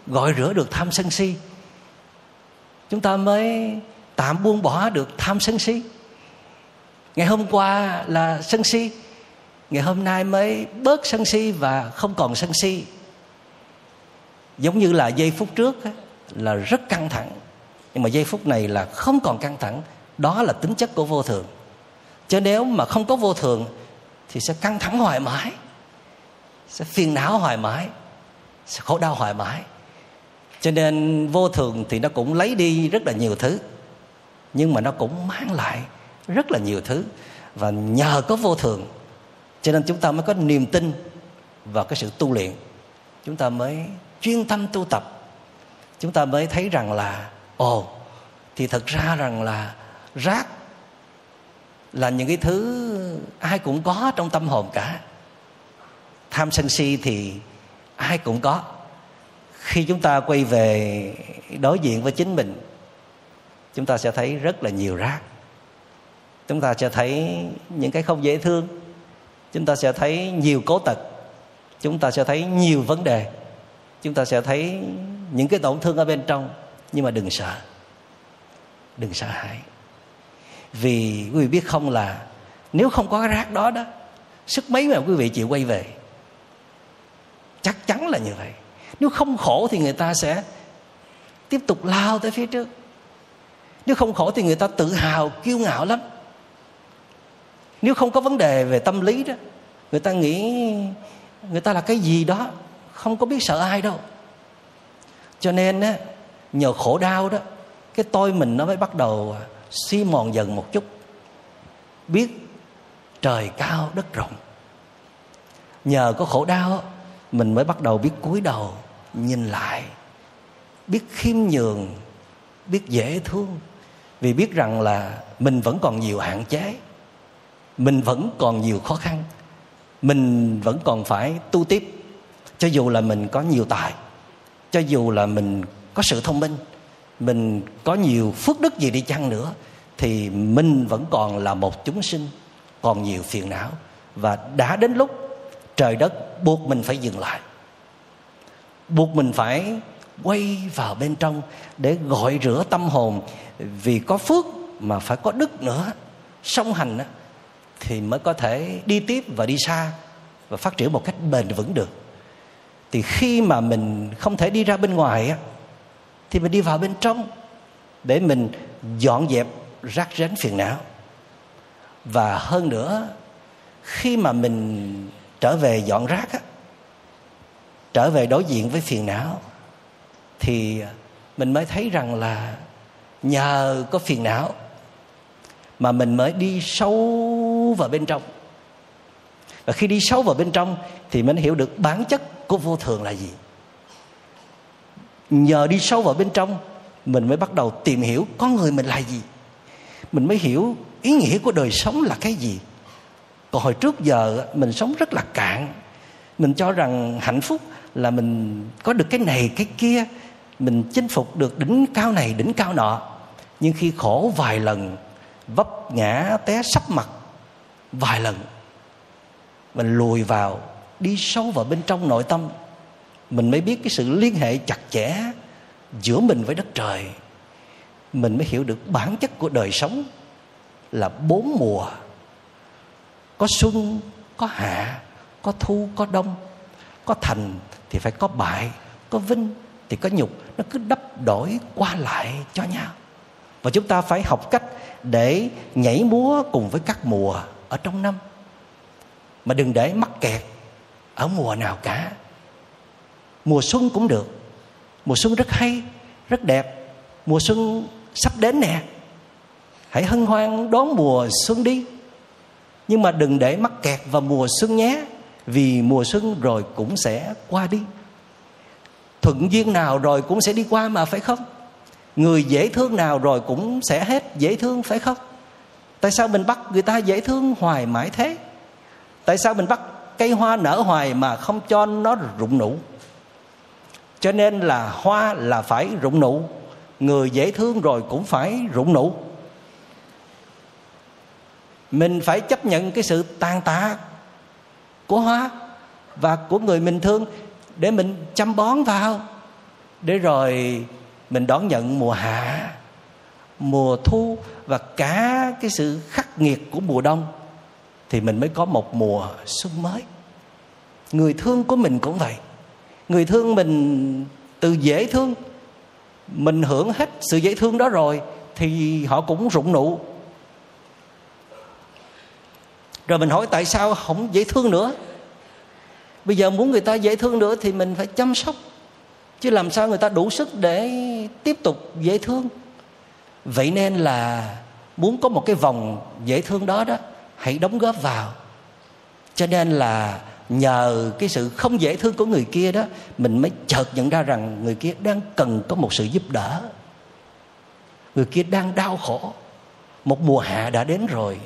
gọi rửa được tham sân si. Chúng ta mới tạm buông bỏ được tham sân si. Ngày hôm qua là sân si. Ngày hôm nay mới bớt sân si và không còn sân si. Giống như là giây phút trước là rất căng thẳng nhưng mà giây phút này là không còn căng thẳng, đó là tính chất của vô thường. Chứ nếu mà không có vô thường thì sẽ căng thẳng hoài mãi, sẽ phiền não hoài mãi, sẽ khổ đau hoài mãi. Cho nên vô thường thì nó cũng lấy đi rất là nhiều thứ, nhưng mà nó cũng mang lại rất là nhiều thứ. Và nhờ có vô thường, cho nên chúng ta mới có niềm tin vào cái sự tu luyện. Chúng ta mới chuyên tâm tu tập. Chúng ta mới thấy rằng là ồ, thì thật ra rằng là rác là những cái thứ ai cũng có trong tâm hồn cả. Tham sân si thì ai cũng có. Khi chúng ta quay về đối diện với chính mình, chúng ta sẽ thấy rất là nhiều rác. Chúng ta sẽ thấy những cái không dễ thương. Chúng ta sẽ thấy nhiều cố tật. Chúng ta sẽ thấy nhiều vấn đề. Chúng ta sẽ thấy những cái tổn thương ở bên trong nhưng mà đừng sợ. Đừng sợ hãi. Vì quý vị biết không là nếu không có cái rác đó đó, sức mấy mà quý vị chịu quay về, chắc chắn là như vậy. Nếu không khổ thì người ta sẽ tiếp tục lao tới phía trước. Nếu không khổ thì người ta tự hào, kiêu ngạo lắm. Nếu không có vấn đề về tâm lý đó, người ta nghĩ người ta là cái gì đó, không có biết sợ ai đâu. Cho nên á nhờ khổ đau đó, cái tôi mình nó mới bắt đầu à, suy mòn dần một chút. Biết trời cao đất rộng. Nhờ có khổ đau mình mới bắt đầu biết cúi đầu, nhìn lại. Biết khiêm nhường, biết dễ thương. Vì biết rằng là mình vẫn còn nhiều hạn chế. Mình vẫn còn nhiều khó khăn. Mình vẫn còn phải tu tiếp. Cho dù là mình có nhiều tài, cho dù là mình có sự thông minh, mình có nhiều phước đức gì đi chăng nữa, thì mình vẫn còn là một chúng sinh, còn nhiều phiền não. Và đã đến lúc trời đất buộc mình phải dừng lại, buộc mình phải quay vào bên trong để gọi rửa tâm hồn. Vì có phước mà phải có đức nữa, song hành thì mới có thể đi tiếp và đi xa và phát triển một cách bền vững được. Thì khi mà mình không thể đi ra bên ngoài á thì mình đi vào bên trong để mình dọn dẹp, rác rến phiền não. Và hơn nữa, khi mà mình trở về dọn rác á, trở về đối diện với phiền não, thì mình mới thấy rằng là nhờ có phiền não mà mình mới đi sâu vào bên trong. Và khi đi sâu vào bên trong thì mình hiểu được bản chất của vô thường là gì nhờ đi sâu vào bên trong, mình mới bắt đầu tìm hiểu con người mình là gì. Mình mới hiểu ý nghĩa của đời sống là cái gì. Còn hồi trước giờ, mình sống rất là cạn. Mình cho rằng hạnh phúc là mình có được cái này, cái kia. Mình chinh phục được đỉnh cao này, đỉnh cao nọ. Nhưng khi khổ vài lần, vấp ngã té sắp mặt vài lần, mình lùi vào, đi sâu vào bên trong nội tâm mình mới biết cái sự liên hệ chặt chẽ giữa mình với đất trời. Mình mới hiểu được bản chất của đời sống là bốn mùa. Có xuân, có hạ, có thu, có đông. Có thành thì phải có bại, có vinh thì có nhục. Nó cứ đắp đổi qua lại cho nhau. Và chúng ta phải học cách để nhảy múa cùng với các mùa ở trong năm. Mà đừng để mắc kẹt ở mùa nào cả mùa xuân cũng được. Mùa xuân rất hay, rất đẹp. Mùa xuân sắp đến nè. Hãy hân hoan đón mùa xuân đi. Nhưng mà đừng để mắc kẹt vào mùa xuân nhé, vì mùa xuân rồi cũng sẽ qua đi. Thuận duyên nào rồi cũng sẽ đi qua mà, phải không? Người dễ thương nào rồi cũng sẽ hết dễ thương, phải không? Tại sao mình bắt người ta dễ thương hoài mãi thế? Tại sao mình bắt cây hoa nở hoài mà không cho nó rụng nụ? Cho nên là hoa là phải rụng nụ. Người dễ thương rồi cũng phải rụng nụ. Mình phải chấp nhận cái sự tàn tạ của hoa và của người mình thương để mình chăm bón vào. Để rồi mình đón nhận mùa hạ, mùa thu và cả cái sự khắc nghiệt của mùa đông, thì mình mới có một mùa xuân mới. Người thương của mình cũng vậy người thương mình từ dễ thương, mình hưởng hết sự dễ thương đó rồi thì họ cũng rụng nụ. Rồi mình hỏi tại sao không dễ thương nữa? Bây giờ muốn người ta dễ thương nữa thì mình phải chăm sóc, chứ làm sao người ta đủ sức để tiếp tục dễ thương? Vậy nên là muốn có một cái vòng dễ thương đó đó, hãy đóng góp vào. Cho nên là nhờ cái sự không dễ thương của người kia đó, mình mới chợt nhận ra rằng người kia đang cần có một sự giúp đỡ. Người kia đang đau khổ. Một mùa hạ đã đến rồi.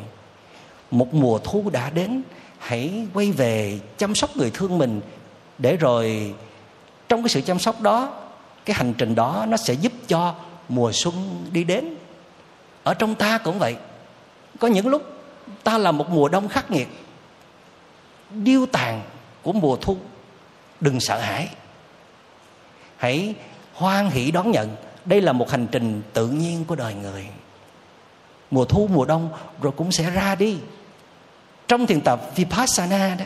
Một mùa thu đã đến. Hãy quay về chăm sóc người thương mình để rồi trong cái sự chăm sóc đó, cái hành trình đó nó sẽ giúp cho mùa xuân đi đến. Ở trong ta cũng vậy. Có những lúc ta là một mùa đông khắc nghiệt điêu tàn của mùa thu. Đừng sợ hãi. Hãy hoan hỷ đón nhận. Đây là một hành trình tự nhiên của đời người. Mùa thu, mùa đông rồi cũng sẽ ra đi. Trong thiền tập vipassana đó,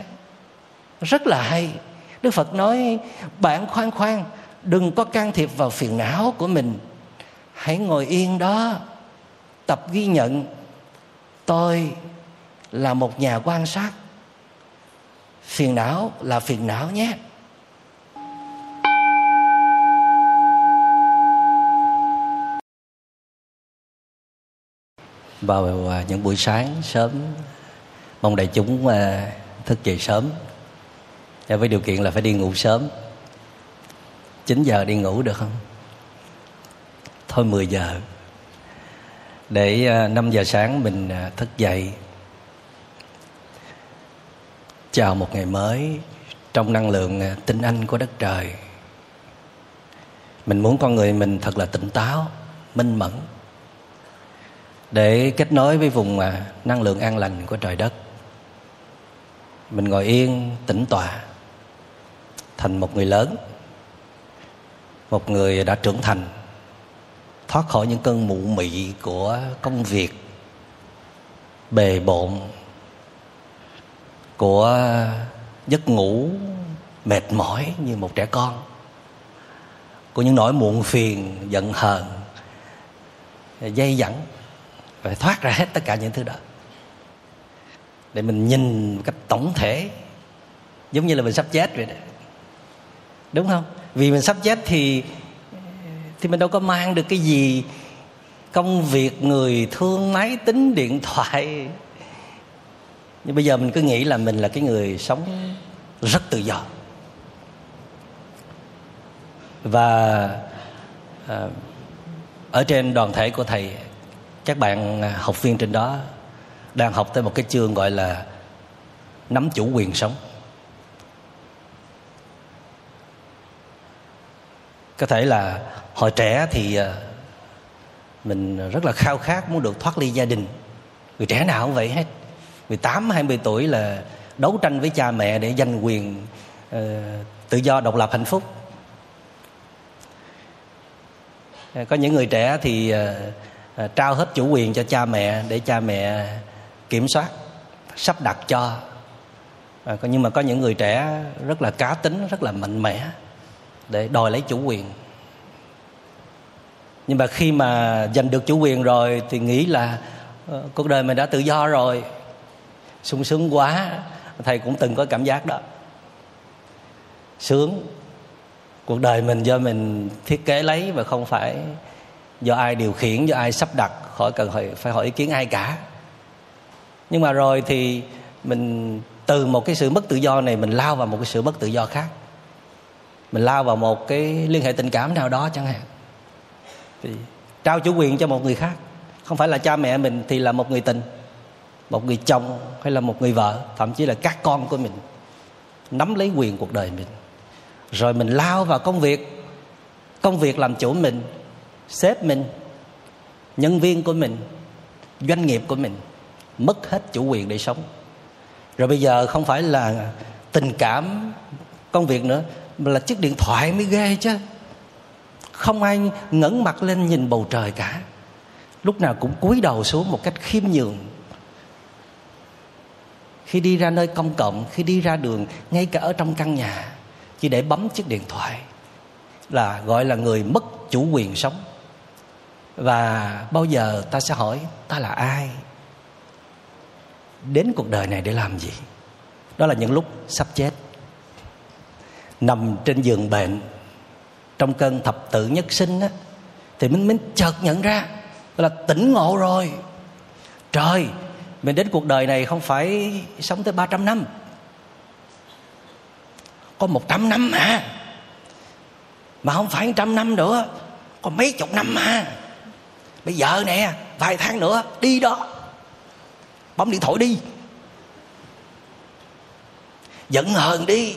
rất là hay. Đức phật nói, bạn khoan khoan, đừng có can thiệp vào phiền não của mình. Hãy ngồi yên đó. Tập ghi nhận. Tôi là một nhà quan sát phiền não là phiền não nhé. Vào à, những buổi sáng sớm, mong đại chúng à, thức dậy sớm. Với điều kiện là phải đi ngủ sớm. 9 giờ đi ngủ được không? Thôi 10 giờ. Để à, 5 giờ sáng mình thức dậy chào một ngày mới trong năng lượng à, tinh anh của đất trời. Mình muốn con người mình thật là tỉnh táo, minh mẫn để kết nối với vùng à, năng lượng an lành của trời đất. Mình ngồi yên, tĩnh tọa, thành một người lớn, một người đã trưởng thành, thoát khỏi những cơn mụ mị của công việc, bề bộn của giấc ngủ mệt mỏi như một trẻ con, của những nỗi muộn phiền, giận hờn, dây dẫn phải thoát ra hết tất cả những thứ đó. Để mình nhìn một cách tổng thể, giống như là mình sắp chết vậy đó. Đúng không? Vì mình sắp chết thì thì mình đâu có mang được cái gì công việc, người thương, máy tính, điện thoại nhưng bây giờ mình cứ nghĩ là mình là cái người sống rất tự do. Và à, ở trên đoàn thể của thầy các bạn học viên trên đó đang học tới một cái chương gọi là nắm chủ quyền sống. Có thể là hồi trẻ thì à, mình rất là khao khát muốn được thoát ly gia đình. Người trẻ nào cũng vậy hết. 18 20 tuổi là đấu tranh với cha mẹ để giành quyền uh, tự do độc lập hạnh phúc. Ờ, có những người trẻ thì uh, trao hết chủ quyền cho cha mẹ để cha mẹ kiểm soát sắp đặt cho. À, nhưng mà có những người trẻ rất là cá tính rất là mạnh mẽ để đòi lấy chủ quyền. Nhưng mà khi mà giành được chủ quyền rồi thì nghĩ là uh, cuộc đời mình đã tự do rồi sung sướng quá thầy cũng từng có cảm giác đó. Sướng cuộc đời mình do mình thiết kế lấy và không phải do ai điều khiển do ai sắp đặt khỏi cần phải, phải hỏi ý kiến ai cả. Nhưng mà rồi thì mình từ một cái sự mất tự do này mình lao vào một cái sự mất tự do khác. Mình lao vào một cái liên hệ tình cảm nào đó chẳng hạn. Thì trao chủ quyền cho một người khác. Không phải là cha mẹ mình thì là một người tình một người chồng hay là một người vợ, thậm chí là các con của mình, nắm lấy quyền cuộc đời mình. Rồi mình lao vào công việc. Công việc làm chủ mình, sếp mình, nhân viên của mình, doanh nghiệp của mình, mất hết chủ quyền để sống. Rồi bây giờ không phải là tình cảm công việc nữa, mà là chiếc điện thoại mới ghê chứ. Không ai ngẩng mặt lên nhìn bầu trời cả. Lúc nào cũng cúi đầu xuống một cách khiêm nhường khi đi ra nơi công cộng, khi đi ra đường, ngay cả ở trong căn nhà, chỉ để bấm chiếc điện thoại là gọi là người mất chủ quyền sống. Và bao giờ ta sẽ hỏi ta là ai? Đến cuộc đời này để làm gì? Đó là những lúc sắp chết. Nằm trên giường bệnh, trong cơn thập tự nhất sinh á, thì mình mới chợt nhận ra là tỉnh ngộ rồi. Trời mình đến cuộc đời này không phải sống tới 300 năm. Có 100 năm mà. Mà không phải trăm năm nữa, có mấy chục năm mà. Bây giờ nè, vài tháng nữa, đi đó. Bấm điện thoại đi. Giận hờn đi.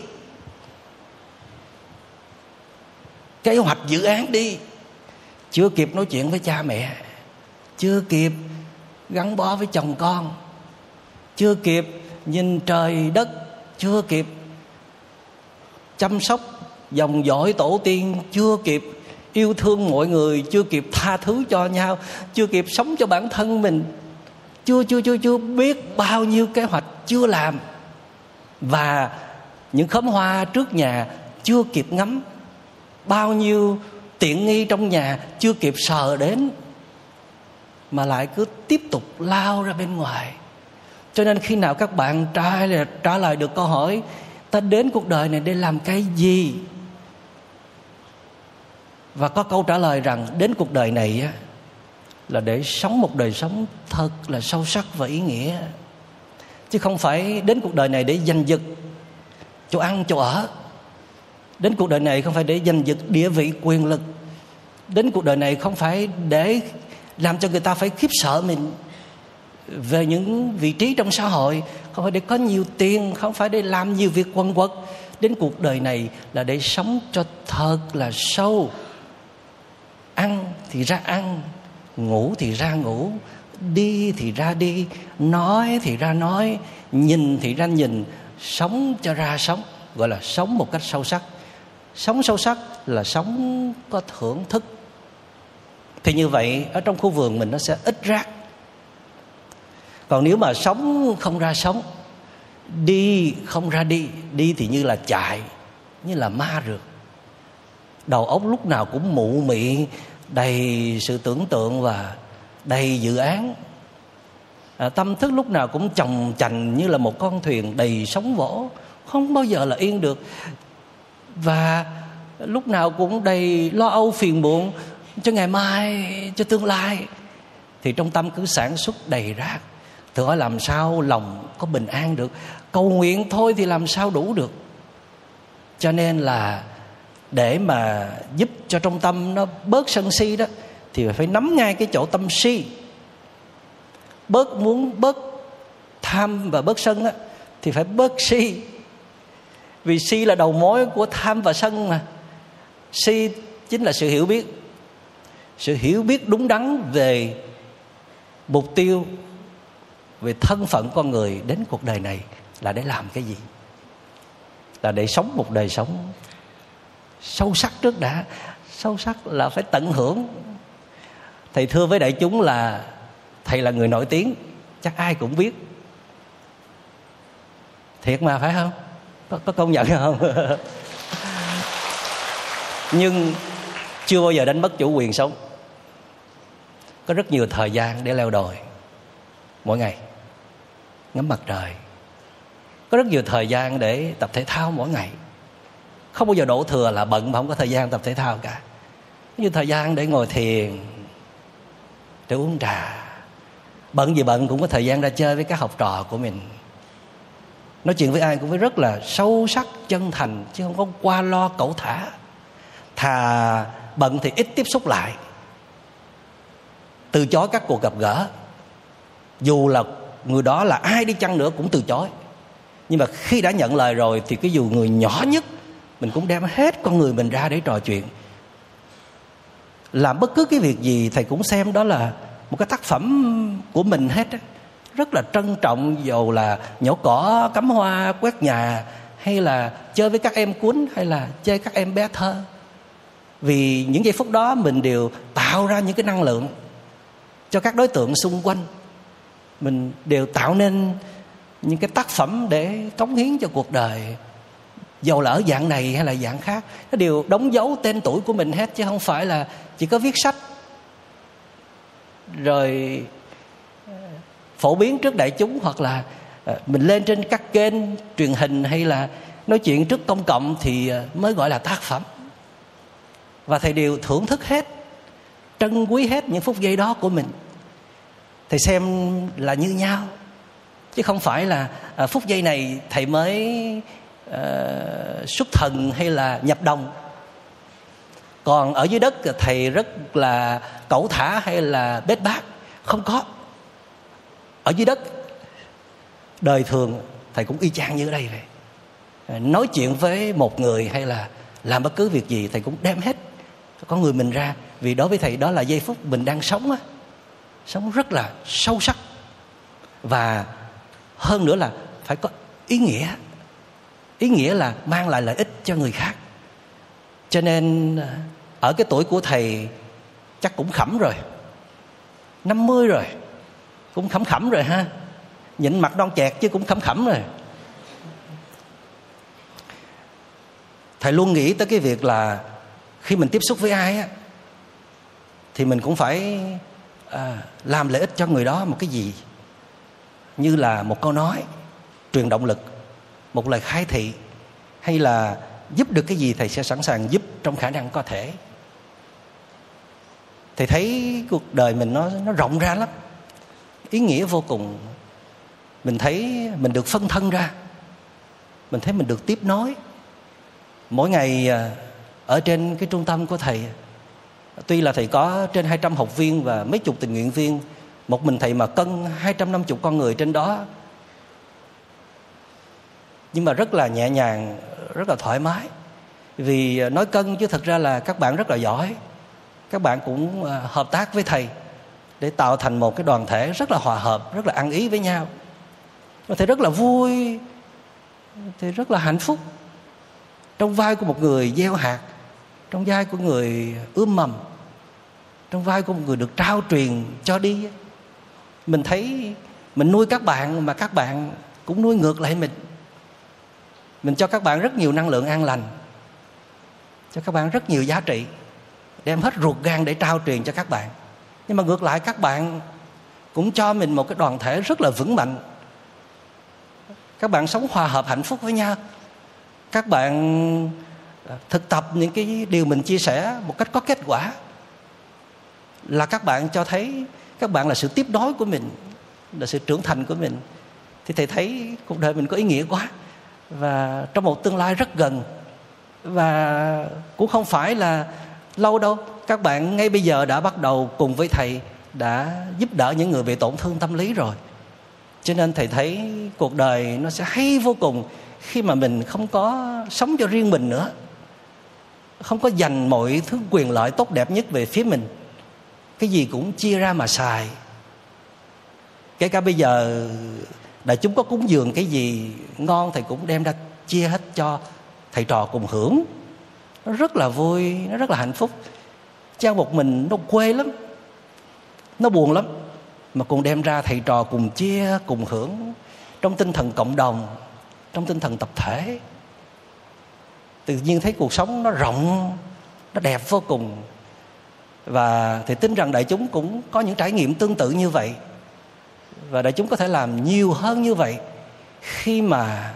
Kế hoạch dự án đi. Chưa kịp nói chuyện với cha mẹ. Chưa kịp gắn bó với chồng con. Chưa kịp nhìn trời đất, chưa kịp chăm sóc dòng dõi tổ tiên, chưa kịp yêu thương mọi người, chưa kịp tha thứ cho nhau, chưa kịp sống cho bản thân mình. Chưa chưa chưa chưa biết bao nhiêu kế hoạch chưa làm. Và những khóm hoa trước nhà chưa kịp ngắm. Bao nhiêu tiện nghi trong nhà chưa kịp sờ đến mà lại cứ tiếp tục lao ra bên ngoài. Cho nên khi nào các bạn trả, lời trả lời được câu hỏi ta đến cuộc đời này để làm cái gì? Và có câu trả lời rằng đến cuộc đời này á, là để sống một đời sống thật là sâu sắc và ý nghĩa. Chứ không phải đến cuộc đời này để giành giật chỗ ăn chỗ ở. Đến cuộc đời này không phải để giành giật địa vị quyền lực. Đến cuộc đời này không phải để làm cho người ta phải khiếp sợ mình về những vị trí trong xã hội. Không phải để có nhiều tiền, không phải để làm nhiều việc quần quật. Đến cuộc đời này là để sống cho thật là sâu. Ăn thì ra ăn, ngủ thì ra ngủ, đi thì ra đi, nói thì ra nói, nhìn thì ra nhìn, sống cho ra sống. Gọi là sống một cách sâu sắc. Sống sâu sắc là sống có thưởng thức thì như vậy ở trong khu vườn mình nó sẽ ít rác. Còn nếu mà sống không ra sống đi không ra đi đi thì như là chạy như là ma rượt. Đầu óc lúc nào cũng mụ mị đầy sự tưởng tượng và đầy dự án. À, tâm thức lúc nào cũng chồng chành như là một con thuyền đầy sóng vỗ không bao giờ là yên được. Và lúc nào cũng đầy lo âu phiền muộn cho ngày mai, cho tương lai. Thì trong tâm cứ sản xuất đầy rác. Thử hỏi làm sao lòng có bình an được? Cầu nguyện thôi thì làm sao đủ được? Cho nên là để mà giúp cho trong tâm nó bớt sân si đó, thì phải nắm ngay cái chỗ tâm si. Bớt muốn, bớt tham và bớt sân á, thì phải bớt si. Vì si là đầu mối của tham và sân mà. Si chính là sự hiểu biết sự hiểu biết đúng đắn về mục tiêu về thân phận con người đến cuộc đời này là để làm cái gì? Là để sống một đời sống sâu sắc trước đã. Sâu sắc là phải tận hưởng. Thầy thưa với đại chúng là thầy là người nổi tiếng chắc ai cũng biết. Thiệt mà phải không? Có, có công nhận không? Nhưng chưa bao giờ đánh mất chủ quyền sống. Có rất nhiều thời gian để leo đồi. Mỗi ngày. Ngắm mặt trời. Có rất nhiều thời gian để tập thể thao mỗi ngày. Không bao giờ đổ thừa là bận mà không có thời gian tập thể thao cả. Như thời gian để ngồi thiền, để uống trà. Bận gì bận cũng có thời gian ra chơi với các học trò của mình. Nói chuyện với ai cũng phải rất là sâu sắc, chân thành, chứ không có qua lo cẩu thả. Thà bận thì ít tiếp xúc lại. Từ chối các cuộc gặp gỡ. Dù là người đó là ai đi chăng nữa cũng từ chối. Nhưng mà khi đã nhận lời rồi thì cái dù người nhỏ nhất, mình cũng đem hết con người mình ra để trò chuyện. Làm bất cứ cái việc gì, thầy cũng xem đó là một cái tác phẩm của mình hết á. Rất là trân trọng, dù là nhổ cỏ, cắm hoa, quét nhà, hay là chơi với các em cuốn, hay là chơi các em bé thơ vì những giây phút đó mình đều tạo ra những cái năng lượng cho các đối tượng xung quanh. Mình đều tạo nên những cái tác phẩm để cống hiến cho cuộc đời, dầu lỡ ở dạng này hay là dạng khác. Nó đều đóng dấu tên tuổi của mình hết, chứ không phải là chỉ có viết sách. Rồi ờ, phổ biến trước đại chúng hoặc là ờ, mình lên trên các kênh truyền hình hay là nói chuyện trước công cộng thì ờ, mới gọi là tác phẩm và thầy đều thưởng thức hết trân quý hết những phút giây đó của mình. Thầy xem là như nhau chứ không phải là à, phút giây này thầy mới à, xuất thần hay là nhập đồng. Còn ở dưới đất thầy rất là cẩu thả hay là bết bát không có. Ở dưới đất đời thường thầy cũng y chang như ở đây vậy. Nói chuyện với một người hay là làm bất cứ việc gì thầy cũng đem hết con người mình ra, vì đối với thầy đó là giây phút mình đang sống á, sống rất là sâu sắc. Và hơn nữa là phải có ý nghĩa ý nghĩa là mang lại lợi ích cho người khác. Cho nên à, ở cái tuổi của thầy chắc cũng khẩm rồi 50 rồi, cũng khẩm khẩm rồi ha. Nhịn mặt non chẹt chứ cũng khẩm khẩm rồi. Thầy luôn nghĩ tới cái việc là khi mình tiếp xúc với ai á thì mình cũng phải à, làm lợi ích cho người đó một cái gì? Như là một câu nói truyền động lực một lời khai thị hay là giúp được cái gì thầy sẽ sẵn sàng giúp trong khả năng có thể. Thầy thấy cuộc đời mình nó nó rộng ra lắm. Ý nghĩa vô cùng. Mình thấy mình được phân thân ra. Mình thấy mình được tiếp nối. Mỗi ngày à, ở trên cái trung tâm của thầy, tuy là thầy có trên 200 học viên và mấy chục tình nguyện viên, một mình thầy mà cân 250 con người trên đó. Nhưng mà rất là nhẹ nhàng, rất là thoải mái. Vì à, nói cân chứ thật ra là các bạn rất là giỏi. Các bạn cũng à, hợp tác với thầy để tạo thành một cái đoàn thể rất là hòa hợp, rất là ăn ý với nhau. Thầy rất là vui, thầy rất là hạnh phúc. Trong vai của một người gieo hạt trong vai của người ươm mầm, trong vai của một người được trao truyền cho đi mình thấy mình nuôi các bạn mà các bạn cũng nuôi ngược lại mình. Mình cho các bạn rất nhiều năng lượng an lành, cho các bạn rất nhiều giá trị, đem hết ruột gan để trao truyền cho các bạn. Nhưng mà ngược lại, các bạn cũng cho mình một cái đoàn thể rất là vững mạnh. Các bạn sống hòa hợp hạnh phúc với nhau. Các bạn Ờ, thực tập những cái điều mình chia sẻ một cách có kết quả là các bạn cho thấy các bạn là sự tiếp nối của mình, là sự trưởng thành của mình. Thì thầy thấy cuộc đời mình có ý nghĩa quá và trong một tương lai rất gần. Và cũng không phải là lâu đâu, các bạn ngay bây giờ đã bắt đầu cùng với thầy đã giúp đỡ những người bị tổn thương tâm lý rồi. Cho nên thầy thấy cuộc đời nó sẽ hay vô cùng khi mà mình không có sống cho riêng mình nữa không có dành mọi thứ quyền lợi tốt đẹp nhất về phía mình. Cái gì cũng chia ra mà xài. Kể cả bây giờ đại chúng có cúng dường cái gì ngon thầy cũng đem ra chia hết cho thầy trò cùng hưởng. Nó rất là vui, nó rất là hạnh phúc. Cha một mình nó quê lắm, nó buồn lắm, mà cùng đem ra thầy trò cùng chia, cùng hưởng. Trong tinh thần cộng đồng, trong tinh thần tập thể tự nhiên thấy cuộc sống nó rộng, nó đẹp vô cùng. Và thì tin rằng đại chúng cũng có những trải nghiệm tương tự như vậy. Và đại chúng có thể làm nhiều hơn như vậy khi mà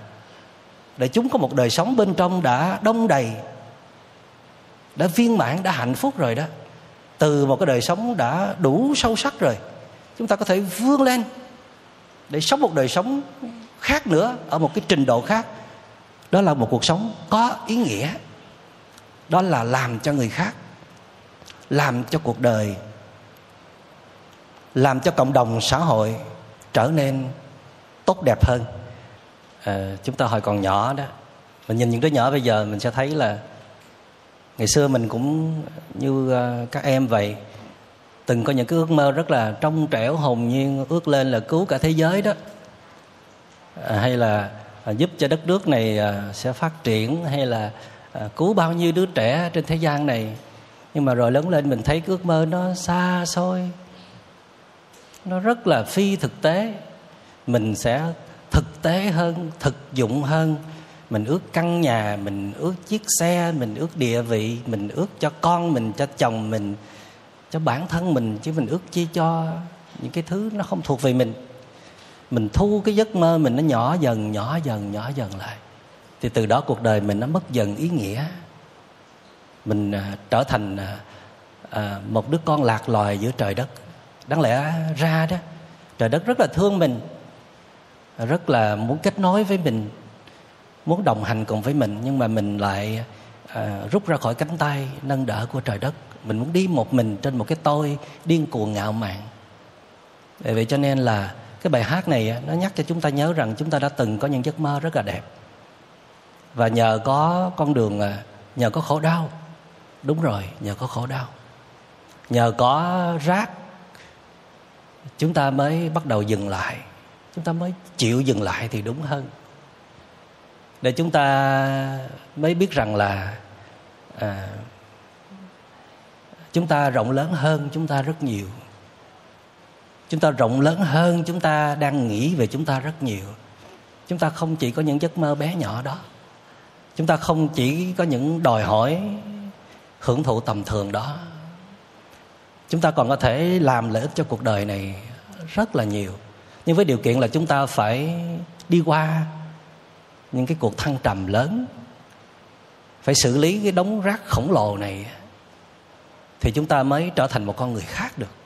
đại chúng có một đời sống bên trong đã đông đầy, đã viên mãn, đã hạnh phúc rồi đó. Từ một cái đời sống đã đủ sâu sắc rồi, chúng ta có thể vươn lên để sống một đời sống khác nữa, ở một cái trình độ khác đó là một cuộc sống có ý nghĩa. Đó là làm cho người khác làm cho cuộc đời làm cho cộng đồng xã hội trở nên tốt đẹp hơn. À, chúng ta hồi còn nhỏ đó mình nhìn những đứa nhỏ bây giờ mình sẽ thấy là ngày xưa mình cũng như ờ, các em vậy. Từng có những cái ước mơ rất là trong trẻo hồn nhiên ước lên là cứu cả thế giới đó. À, hay là Ờ, giúp cho đất nước này ờ, sẽ phát triển hay là ờ, cứu bao nhiêu đứa trẻ trên thế gian này. Nhưng mà rồi lớn lên mình thấy cái ước mơ nó xa xôi. Nó rất là phi thực tế. Mình sẽ thực tế hơn, thực dụng hơn. Mình ước căn nhà, mình ước chiếc xe, mình ước địa vị, mình ước cho con mình, cho chồng mình, cho bản thân mình, chứ mình ước chi cho những cái thứ nó không thuộc về mình mình thu cái giấc mơ mình nó nhỏ dần nhỏ dần nhỏ dần lại. Thì từ đó cuộc đời mình nó mất dần ý nghĩa. Mình à, trở thành à, à, một đứa con lạc loài giữa trời đất. Đáng lẽ ra đó trời đất rất là thương mình rất là muốn kết nối với mình muốn đồng hành cùng với mình nhưng mà mình lại à, rút ra khỏi cánh tay nâng đỡ của trời đất. Mình muốn đi một mình trên một cái tôi điên cuồng ngạo mạn. Vì vậy cho nên là cái bài hát này nó nhắc cho chúng ta nhớ rằng chúng ta đã từng có những giấc mơ rất là đẹp. Và nhờ có con đường à, nhờ có khổ đau. Đúng rồi nhờ có khổ đau. Nhờ có rác chúng ta mới bắt đầu dừng lại. Chúng ta mới chịu dừng lại thì đúng hơn. Để chúng ta mới biết rằng là à, chúng ta rộng lớn hơn chúng ta rất nhiều chúng ta rộng lớn hơn, chúng ta đang nghĩ về chúng ta rất nhiều. Chúng ta không chỉ có những giấc mơ bé nhỏ đó. Chúng ta không chỉ có những đòi hỏi hưởng thụ tầm thường đó. Chúng ta còn có thể làm lợi ích cho cuộc đời này rất là nhiều. Nhưng với điều kiện là chúng ta phải đi qua những cái cuộc thăng trầm lớn, phải xử lý cái đống rác khổng lồ này, thì chúng ta mới trở thành một con người khác được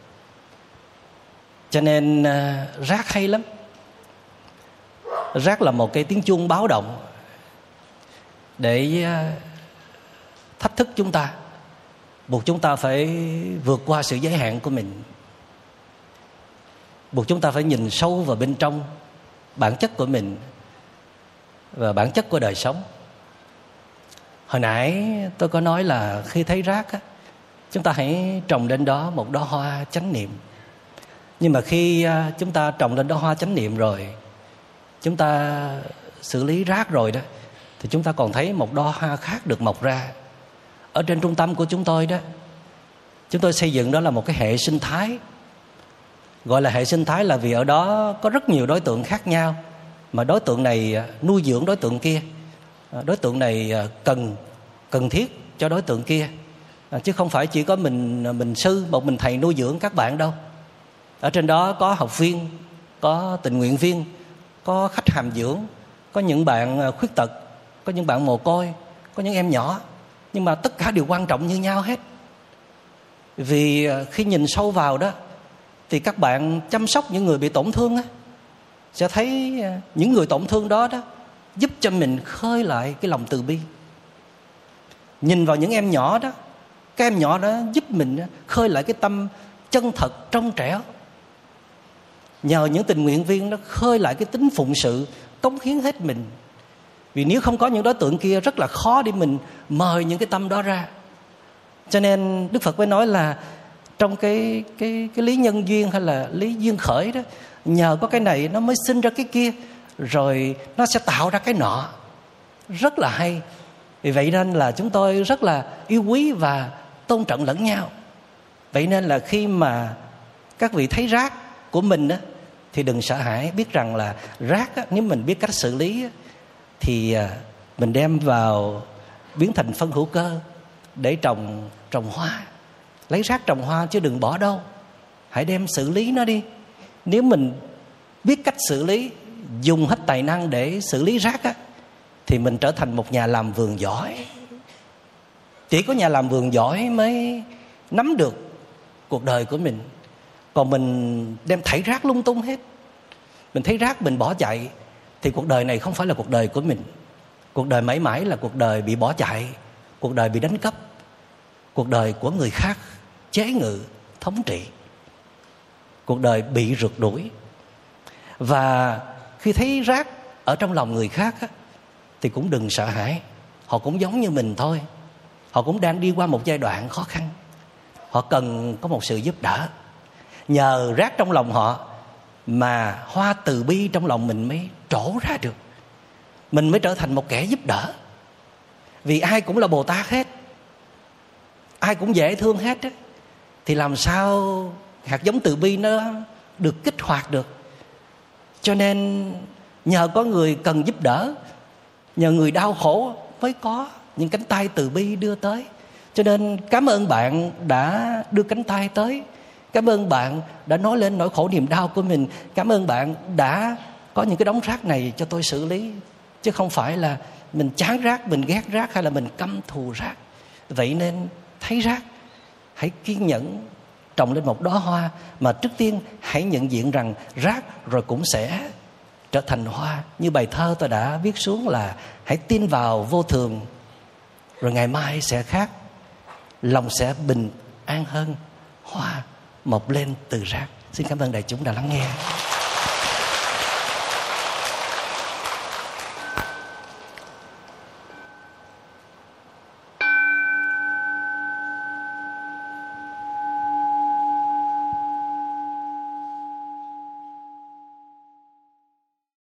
cho nên à, rác hay lắm. Rác là một cái tiếng chuông báo động để à, thách thức chúng ta buộc chúng ta phải vượt qua sự giới hạn của mình. Buộc chúng ta phải nhìn sâu vào bên trong bản chất của mình và bản chất của đời sống. Hồi nãy tôi có nói là khi thấy rác á, chúng ta hãy trồng lên đó một đóa hoa chánh niệm nhưng mà khi à, chúng ta trồng lên đó hoa chánh niệm rồi, chúng ta xử lý rác rồi đó, thì chúng ta còn thấy một đo hoa khác được mọc ra. Ở trên trung tâm của chúng tôi đó, chúng tôi xây dựng đó là một cái hệ sinh thái. Gọi là hệ sinh thái là vì ở đó có rất nhiều đối tượng khác nhau, mà đối tượng này à, nuôi dưỡng đối tượng kia. À, đối tượng này cần cần thiết cho đối tượng kia. Chứ không phải chỉ có mình mình sư, một mình thầy nuôi dưỡng các bạn đâu ở trên đó có học viên, có tình nguyện viên, có khách hàm dưỡng, có những bạn à, khuyết tật, có những bạn mồ côi, có những em nhỏ. Nhưng mà tất cả đều quan trọng như nhau hết. Vì à, khi nhìn sâu vào đó, thì các bạn chăm sóc những người bị tổn thương á, sẽ thấy à, những người tổn thương đó đó giúp cho mình khơi lại cái lòng từ bi. Nhìn vào những em nhỏ đó, các em nhỏ đó giúp mình khơi lại cái tâm chân thật trong trẻo nhờ những tình nguyện viên nó khơi lại cái tính phụng sự, cống hiến hết mình. Vì nếu không có những đối tượng kia, rất là khó để mình mời những cái tâm đó ra. Cho nên đức phật mới nói là trong cái cái cái lý nhân duyên hay là lý duyên khởi đó, nhờ có cái này nó mới sinh ra cái kia, rồi nó sẽ tạo ra cái nọ. Rất là hay. Vì vậy nên là chúng tôi rất là yêu quý và tôn trọng lẫn nhau. Vậy nên là khi mà các vị thấy rác của mình á thì đừng sợ hãi. Biết rằng là rác á, nếu mình biết cách xử lý á, thì à, mình đem vào biến thành phân hữu cơ để trồng trồng hoa. Lấy rác trồng hoa chứ đừng bỏ đâu. Hãy đem xử lý nó đi. Nếu mình biết cách xử lý dùng hết tài năng để xử lý rác á thì mình trở thành một nhà làm vườn giỏi. Chỉ có nhà làm vườn giỏi mới nắm được cuộc đời của mình còn mình đem thảy rác lung tung hết. Mình thấy rác mình bỏ chạy thì cuộc đời này không phải là cuộc đời của mình. Cuộc đời mãi mãi là cuộc đời bị bỏ chạy cuộc đời bị đánh cắp cuộc đời của người khác chế ngự thống trị. Cuộc đời bị rượt đuổi. Và khi thấy rác ở trong lòng người khác á, thì cũng đừng sợ hãi. Họ cũng giống như mình thôi. Họ cũng đang đi qua một giai đoạn khó khăn. Họ cần có một sự giúp đỡ nhờ rác trong lòng họ mà hoa từ bi trong lòng mình mới trổ ra được. Mình mới trở thành một kẻ giúp đỡ. Vì ai cũng là bồ tát hết, ai cũng dễ thương hết á, thì làm sao hạt giống từ bi nó được kích hoạt được? Cho nên nhờ có người cần giúp đỡ, nhờ người đau khổ mới có những cánh tay từ bi đưa tới. Cho nên cảm ơn bạn đã đưa cánh tay tới cảm ơn bạn đã nói lên nỗi khổ niềm đau của mình. Cảm ơn bạn đã có những cái đống rác này cho tôi xử lý. Chứ không phải là mình chán rác, mình ghét rác hay là mình căm thù rác. Vậy nên thấy rác, hãy kiên nhẫn trồng lên một đóa hoa. Mà trước tiên hãy nhận diện rằng rác rồi cũng sẽ trở thành hoa. Như bài thơ tôi đã viết xuống là hãy tin vào vô thường, rồi ngày mai sẽ khác, lòng sẽ bình an hơn. Hoa mọc lên từ rác. Xin cảm ơn đại chúng đã lắng nghe.